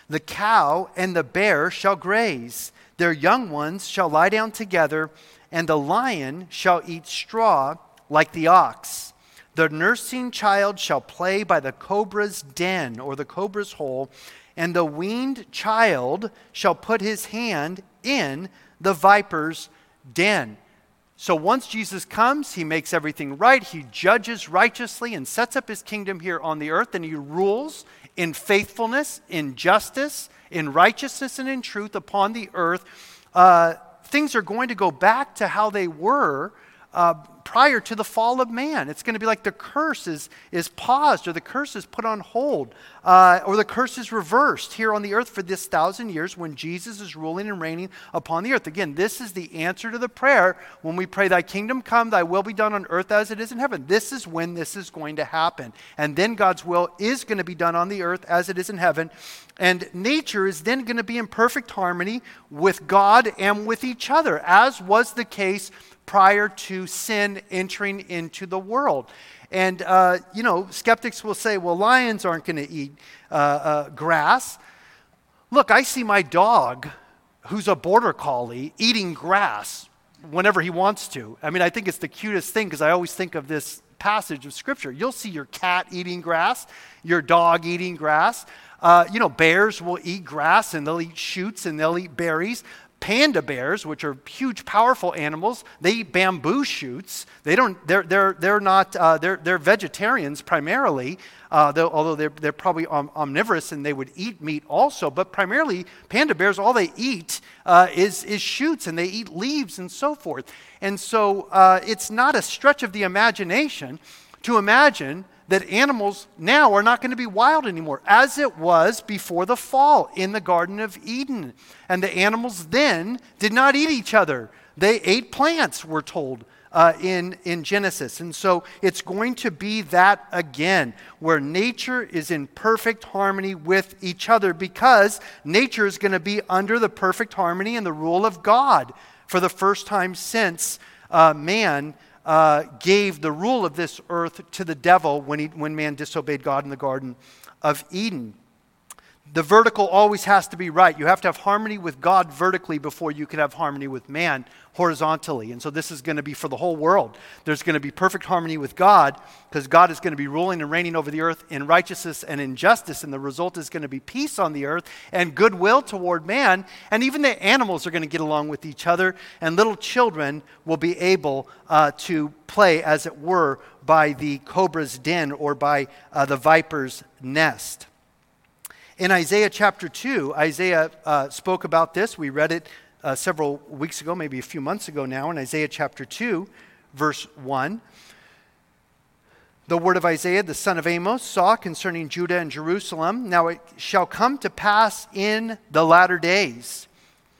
The cow and the bear shall graze, their young ones shall lie down together, and the lion shall eat straw like the ox. The nursing child shall play by the cobra's den or the cobra's hole, and the weaned child shall put his hand in the viper's den. So once Jesus comes, he makes everything right. He judges righteously and sets up his kingdom here on the earth, and he rules in faithfulness, in justice, in righteousness, and in truth upon the earth. Uh, things are going to go back to how they were uh, prior to the fall of man. It's going to be like the curse is, is paused or the curse is put on hold uh, or the curse is reversed here on the earth for this thousand years when Jesus is ruling and reigning upon the earth. Again, this is the answer to the prayer when we pray, Thy kingdom come, Thy will be done on earth as it is in heaven. This is when this is going to happen. And then God's will is going to be done on the earth as it is in heaven. And nature is then going to be in perfect harmony with God and with each other, as was the case prior to sin entering into the world. And, uh, you know, skeptics will say, well, lions aren't going to eat uh, uh, grass. Look, I see my dog, who's a border collie, eating grass whenever he wants to. I mean, I think it's the cutest thing because I always think of this passage of Scripture. You'll see your cat eating grass, your dog eating grass. Uh, you know, bears will eat grass and they'll eat shoots and they'll eat berries. Panda bears, which are huge, powerful animals, they eat bamboo shoots. They don't, they're, they're, they're not, uh, they're, they're vegetarians primarily, uh, although they're, they're probably om- omnivorous and they would eat meat also. But primarily, panda bears, all they eat uh, is, is shoots and they eat leaves and so forth. And so uh, it's not a stretch of the imagination to imagine that animals now are not going to be wild anymore, as it was before the fall in the Garden of Eden. And the animals then did not eat each other, they ate plants, we're told. Uh, in, in Genesis. And so it's going to be that again, where nature is in perfect harmony with each other because nature is going to be under the perfect harmony and the rule of God for the first time since uh, man uh, gave the rule of this earth to the devil when, he, when man disobeyed God in the Garden of Eden. The vertical always has to be right. You have to have harmony with God vertically before you can have harmony with man horizontally. And so this is going to be for the whole world. There's going to be perfect harmony with God because God is going to be ruling and reigning over the earth in righteousness and in justice. And the result is going to be peace on the earth and goodwill toward man. And even the animals are going to get along with each other. And little children will be able uh, to play, as it were, by the cobra's den or by uh, the viper's nest. In Isaiah chapter 2, Isaiah uh, spoke about this. We read it uh, several weeks ago, maybe a few months ago now, in Isaiah chapter 2, verse 1. The word of Isaiah, the son of Amos, saw concerning Judah and Jerusalem. Now it shall come to pass in the latter days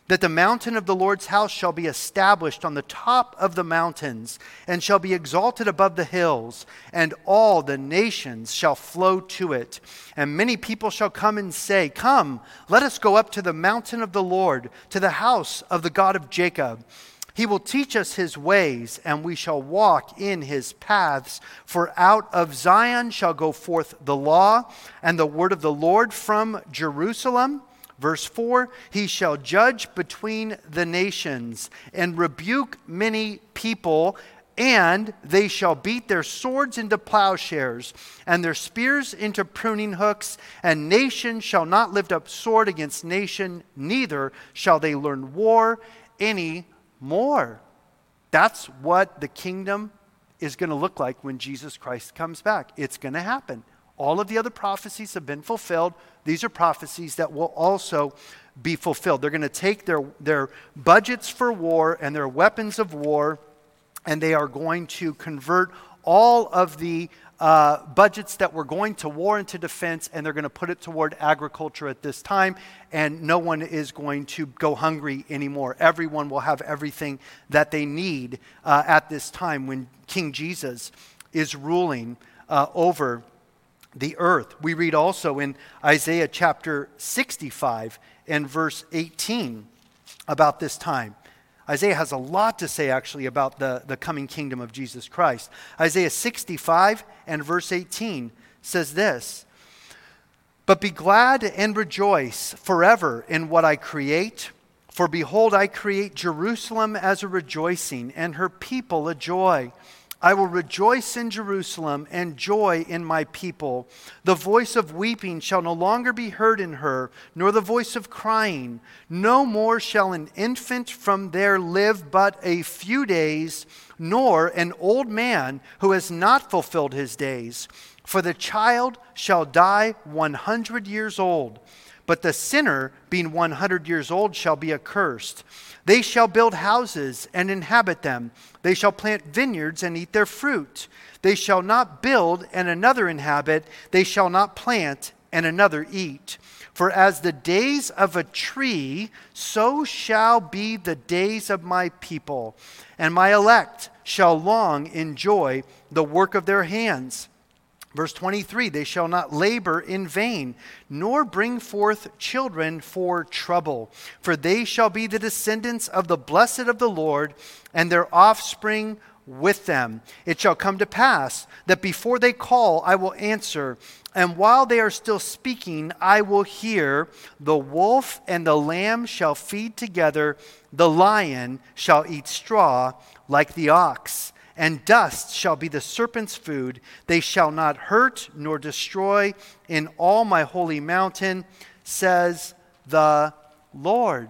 that the mountain of the Lord's house shall be established on the top of the mountains, and shall be exalted above the hills, and all the nations shall flow to it. And many people shall come and say, Come, let us go up to the mountain of the Lord, to the house of the God of Jacob. He will teach us his ways, and we shall walk in his paths. For out of Zion shall go forth the law and the word of the Lord from Jerusalem. Verse 4 He shall judge between the nations and rebuke many people, and they shall beat their swords into plowshares and their spears into pruning hooks, and nation shall not lift up sword against nation, neither shall they learn war any more. That's what the kingdom is going to look like when Jesus Christ comes back. It's going to happen. All of the other prophecies have been fulfilled. These are prophecies that will also be fulfilled. They're going to take their, their budgets for war and their weapons of war, and they are going to convert all of the uh, budgets that were going to war and to defense, and they're going to put it toward agriculture at this time, and no one is going to go hungry anymore. Everyone will have everything that they need uh, at this time when King Jesus is ruling uh, over the earth. We read also in Isaiah chapter 65 and verse 18 about this time. Isaiah has a lot to say actually about the, the coming kingdom of Jesus Christ. Isaiah 65 and verse 18 says this But be glad and rejoice forever in what I create. For behold, I create Jerusalem as a rejoicing, and her people a joy. I will rejoice in Jerusalem and joy in my people. The voice of weeping shall no longer be heard in her, nor the voice of crying. No more shall an infant from there live but a few days, nor an old man who has not fulfilled his days. For the child shall die 100 years old, but the sinner, being 100 years old, shall be accursed. They shall build houses and inhabit them. They shall plant vineyards and eat their fruit. They shall not build and another inhabit. They shall not plant and another eat. For as the days of a tree, so shall be the days of my people, and my elect shall long enjoy the work of their hands. Verse 23 They shall not labor in vain, nor bring forth children for trouble, for they shall be the descendants of the blessed of the Lord, and their offspring with them. It shall come to pass that before they call, I will answer, and while they are still speaking, I will hear. The wolf and the lamb shall feed together, the lion shall eat straw like the ox and dust shall be the serpent's food. They shall not hurt nor destroy in all my holy mountain, says the Lord.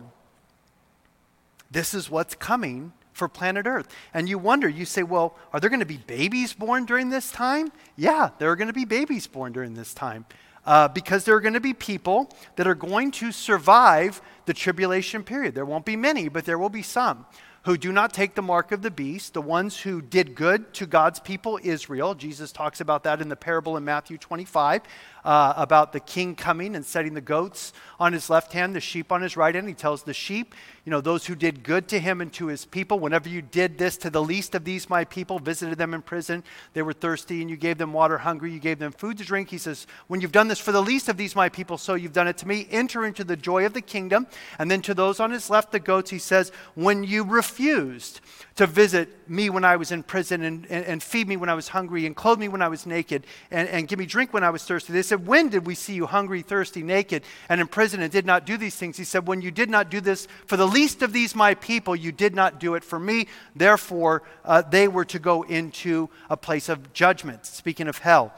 This is what's coming for planet Earth. And you wonder, you say, well, are there going to be babies born during this time? Yeah, there are going to be babies born during this time. Uh, because there are going to be people that are going to survive the tribulation period. There won't be many, but there will be some who do not take the mark of the beast, the ones who did good to God's people, Israel. Jesus talks about that in the parable in Matthew 25 uh, about the king coming and setting the goats on his left hand, the sheep on his right hand. He tells the sheep, you know, those who did good to him and to his people, whenever you did this to the least of these my people, visited them in prison, they were thirsty, and you gave them water hungry, you gave them food to drink. He says, when you've done this for the least of these my people, so you've done it to me, enter into the joy of the kingdom. And then to those on his left, the goats, he says, when you refused to visit me when I was in prison and, and, and, feed me when I was hungry and clothe me when I was naked and, and give me drink when I was thirsty. They said, When did we see you hungry, thirsty, naked, and in prison and did not do these things? He said, When you did not do this for the least of these my people, you did not do it for me. Therefore, uh, they were to go into a place of judgment, speaking of hell.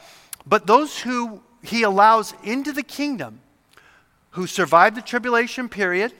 But those who he allows into the kingdom, who survive the tribulation period,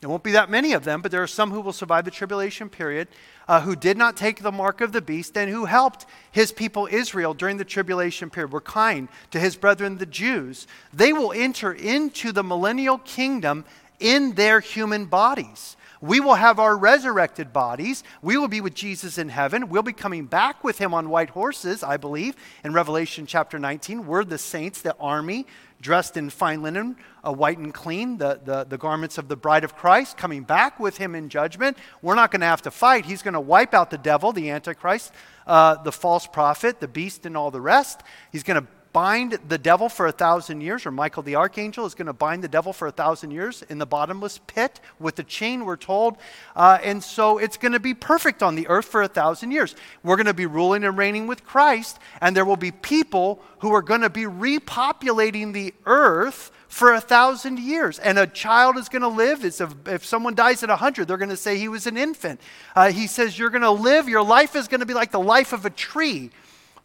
there won't be that many of them, but there are some who will survive the tribulation period, uh, who did not take the mark of the beast, and who helped his people Israel during the tribulation period, were kind to his brethren the Jews. They will enter into the millennial kingdom in their human bodies. We will have our resurrected bodies. We will be with Jesus in heaven. We'll be coming back with him on white horses, I believe, in Revelation chapter 19. We're the saints, the army, dressed in fine linen, uh, white and clean, the, the, the garments of the bride of Christ, coming back with him in judgment. We're not going to have to fight. He's going to wipe out the devil, the Antichrist, uh, the false prophet, the beast, and all the rest. He's going to bind the devil for a thousand years, or Michael the archangel is going to bind the devil for a thousand years in the bottomless pit with a chain, we're told. Uh, and so it's going to be perfect on the earth for a thousand years. We're going to be ruling and reigning with Christ, and there will be people who are going to be repopulating the earth for a thousand years. And a child is going to live. A, if someone dies at 100, they're going to say he was an infant. Uh, he says, You're going to live, your life is going to be like the life of a tree.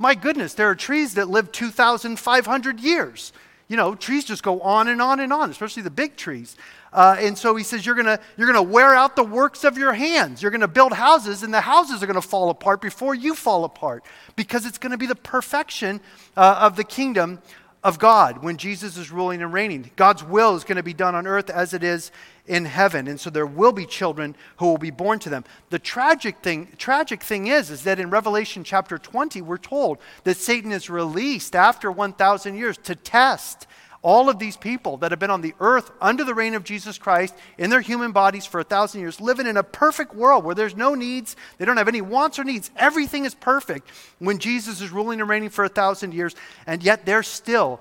My goodness, there are trees that live 2,500 years. You know, trees just go on and on and on, especially the big trees. Uh, and so he says, You're going you're gonna wear out the works of your hands. You're going to build houses, and the houses are going to fall apart before you fall apart because it's going to be the perfection uh, of the kingdom of God when Jesus is ruling and reigning. God's will is going to be done on earth as it is in heaven. And so there will be children who will be born to them. The tragic thing, tragic thing is, is that in Revelation chapter 20, we're told that Satan is released after 1,000 years to test all of these people that have been on the earth under the reign of Jesus Christ in their human bodies for a thousand years, living in a perfect world where there's no needs, they don't have any wants or needs. Everything is perfect when Jesus is ruling and reigning for a thousand years, and yet they're still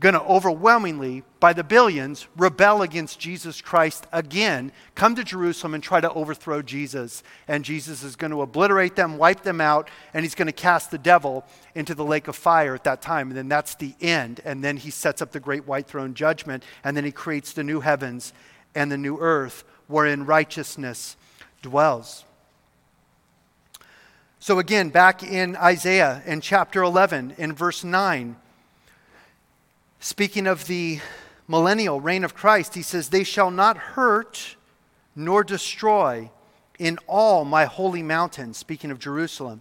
going to overwhelmingly, by the billions, rebel against Jesus Christ again, come to Jerusalem and try to overthrow Jesus. And Jesus is going to obliterate them, wipe them out, and he's going to cast the devil into the lake of fire at that time. And then that's the end. And then he sets up the great white throne judgment, and then he creates the new heavens and the new earth wherein righteousness dwells. So, again, back in Isaiah in chapter 11, in verse 9, speaking of the millennial reign of Christ, he says, They shall not hurt nor destroy in all my holy mountains, speaking of Jerusalem.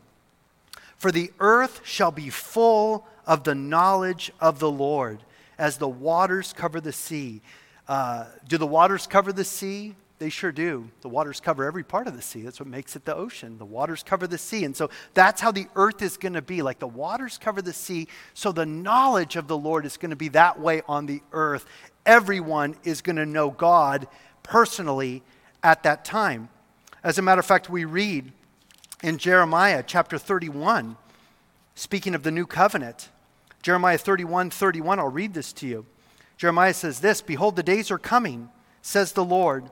For the earth shall be full of the knowledge of the Lord as the waters cover the sea. Uh, do the waters cover the sea? They sure do. The waters cover every part of the sea. That's what makes it the ocean. The waters cover the sea. And so that's how the earth is going to be. Like the waters cover the sea, so the knowledge of the Lord is going to be that way on the earth. Everyone is going to know God personally at that time. As a matter of fact, we read in Jeremiah chapter 31, speaking of the new covenant. Jeremiah 31 31, I'll read this to you. Jeremiah says this Behold, the days are coming, says the Lord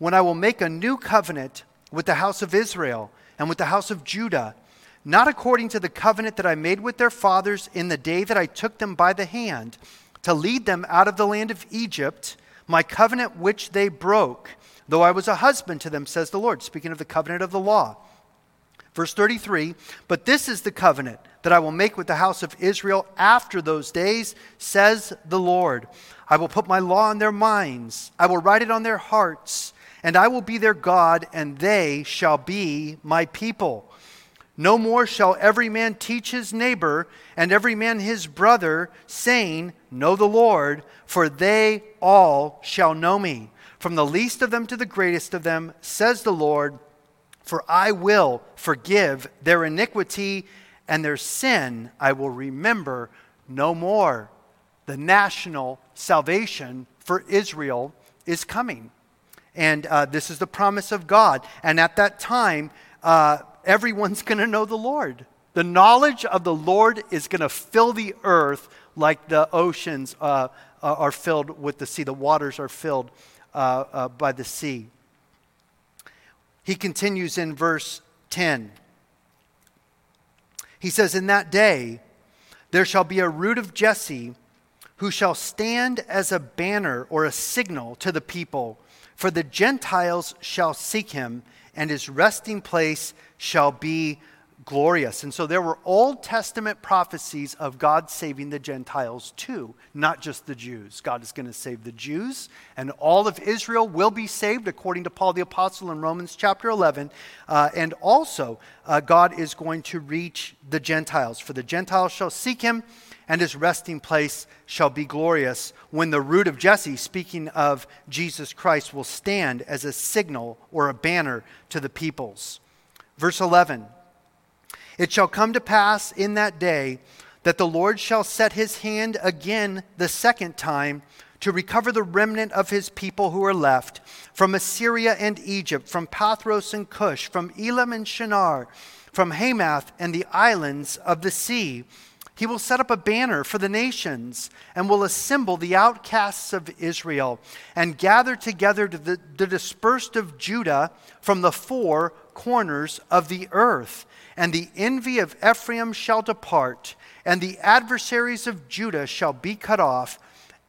when I will make a new covenant with the house of Israel and with the house of Judah, not according to the covenant that I made with their fathers in the day that I took them by the hand to lead them out of the land of Egypt, my covenant which they broke, though I was a husband to them, says the Lord, speaking of the covenant of the law. Verse 33 But this is the covenant that I will make with the house of Israel after those days, says the Lord. I will put my law in their minds, I will write it on their hearts and I will be their God, and they shall be my people. No more shall every man teach his neighbor and every man his brother, saying, Know the Lord, for they all shall know me. From the least of them to the greatest of them, says the Lord, for I will forgive their iniquity and their sin I will remember no more. The national salvation for Israel is coming. And uh, this is the promise of God. And at that time, uh, everyone's *laughs* going to know the Lord. The knowledge of the Lord is going to fill the earth like the oceans uh, uh are filled with the sea, the waters are filled uh, uh, by the sea. He continues in verse 10. He says, In that day there shall be a root of Jesse who shall stand as a banner or a signal to the people. For the Gentiles shall seek him, and his resting place shall be glorious. And so there were Old Testament prophecies of God saving the Gentiles too, not just the Jews. God is going to save the Jews, and all of Israel will be saved, according to Paul the Apostle in Romans chapter 11. Uh, and also, uh, God is going to reach the Gentiles. For the Gentiles shall seek him and his resting place shall be glorious when the root of Jesse, speaking of Jesus Christ, will stand as a signal or a banner to the peoples. Verse 11 It shall come to pass in that day that the Lord shall set his hand again the second time to recover the remnant of his people who are left from Assyria and Egypt, from Pathros and Cush, from Elam and Shinar, from Hamath and the islands of the sea he will set up a banner for the nations and will assemble the outcasts of Israel and gather together the, the, dispersed of Judah from the four corners of the earth. And the envy of Ephraim shall depart, and the adversaries of Judah shall be cut off.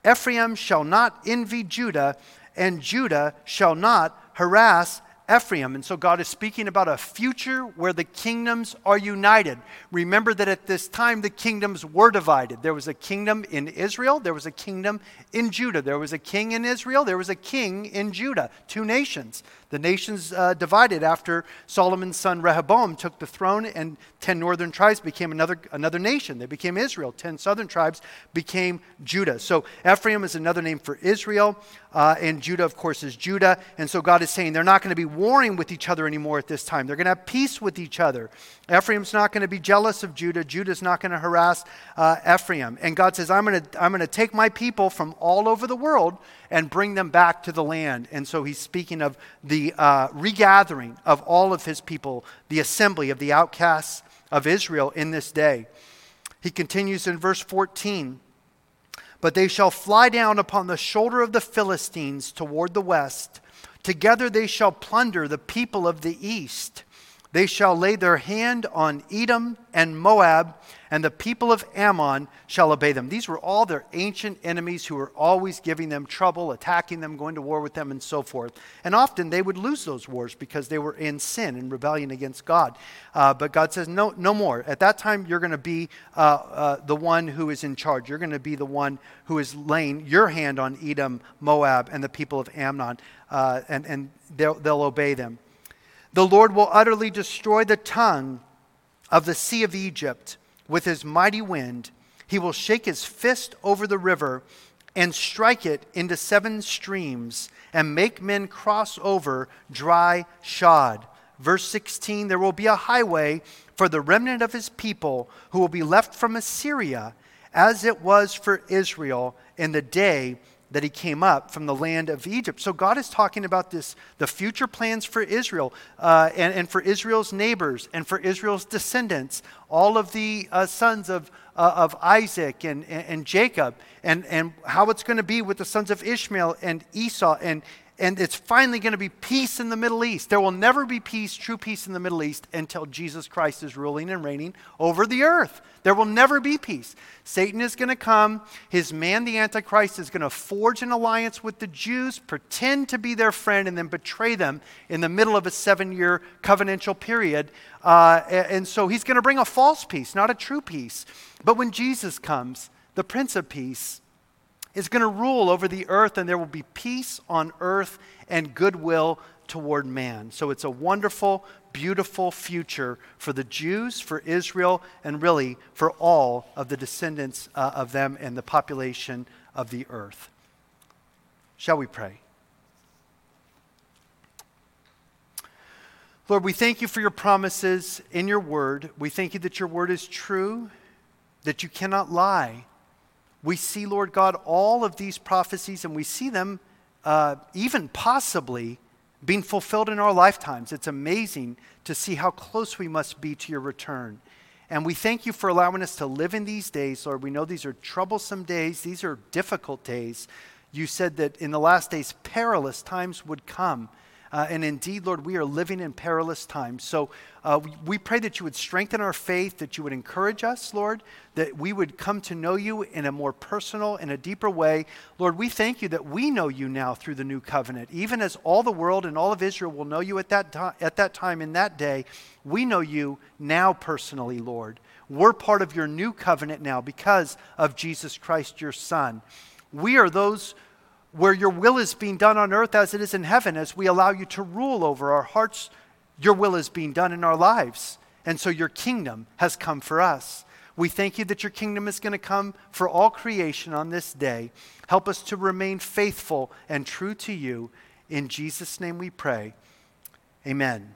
Ephraim shall not envy Judah, and Judah shall not harass Ephraim. And so God is speaking about a future where the kingdoms are united. Remember that at this time the kingdoms were divided. There was a kingdom in Israel, there was a kingdom in Judah. There was a king in Israel, there was a king in Judah, two nations. The nations uh, divided after Solomon's son Rehoboam took the throne, and 10 northern tribes became another, another nation. They became Israel. 10 southern tribes became Judah. So Ephraim is another name for Israel, uh, and Judah, of course, is Judah. And so God is saying they're not going to be warring with each other anymore at this time. They're going to have peace with each other. Ephraim's not going to be jealous of Judah. Judah's not going to harass uh, Ephraim. And God says, I'm going to I'm going to take my people from all over the world and bring them back to the land. And so he's speaking of the uh, regathering of all of his people, the assembly of the outcasts of Israel in this day. He continues in verse 14 But they shall fly down upon the shoulder of the Philistines toward the west. Together they shall plunder the people of the east. They shall lay their hand on Edom and Moab, and the people of Ammon shall obey them. These were all their ancient enemies who were always giving them trouble, attacking them, going to war with them, and so forth. And often they would lose those wars because they were in sin and rebellion against God. Uh, but God says, no, no more. At that time, you're going to be uh, uh, the one who is in charge. You're going to be the one who is laying your hand on Edom, Moab, and the people of Ammon, uh, and, and they'll, they'll obey them. The Lord will utterly destroy the tongue of the sea of Egypt with his mighty wind. He will shake his fist over the river and strike it into seven streams and make men cross over dry shod. Verse 16 There will be a highway for the remnant of his people who will be left from Assyria, as it was for Israel in the day that he came up from the land of Egypt. So God is talking about this, the future plans for Israel uh, and, and for Israel's neighbors and for Israel's descendants, all of the uh, sons of, uh, of Isaac and, and, and, Jacob, and, and how it's going to be with the sons of Ishmael and Esau and, and it's finally going to be peace in the Middle East. There will never be peace, true peace in the Middle East until Jesus Christ is ruling and reigning over the earth. There will never be peace. Satan is going to come. His man, the Antichrist, is going to forge an alliance with the Jews, pretend to be their friend, and then betray them in the middle of a seven year covenantal period. Uh, and so he's going to bring a false peace, not a true peace. But when Jesus comes, the Prince of Peace, is going to rule over the earth, and there will be peace on earth and goodwill toward man. So it's a wonderful, beautiful future for the Jews, for Israel, and really for all of the descendants uh, of them and the population of the earth. Shall we pray? Lord, we thank you for your promises in your word. We thank you that your word is true, that you cannot lie we see, Lord God, all of these prophecies and we see them uh, even possibly being fulfilled in our lifetimes. It's amazing to see how close we must be to your return. And we thank you for allowing us to live in these days, Lord. We know these are troublesome days, these are difficult days. You said that in the last days, perilous times would come. Uh, and indeed, Lord, we are living in perilous times. So uh, we, pray that you would strengthen our faith, that you would encourage us, Lord, that we would come to know you in a more personal and a deeper way. Lord, we thank you that we know you now through the new covenant. Even as all the world and all of Israel will know you at that, to- at that time, in that day, we know you now personally, Lord. We're part of your new covenant now because of Jesus Christ, your Son. We are those where your will is being done on earth as it is in heaven, as we allow you to rule over our hearts, your will is being done in our lives. And so your kingdom has come for us. We thank you that your kingdom is going to come for all creation on this day. Help us to remain faithful and true to you. In Jesus' name we pray. Amen.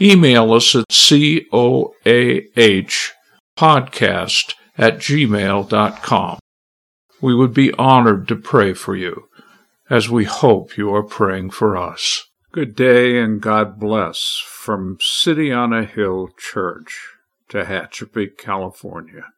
Email us at coahpodcast at gmail.com. We would be honored to pray for you, as we hope you are praying for us. Good day and God bless from City on a Hill Church, Tehachapi, California.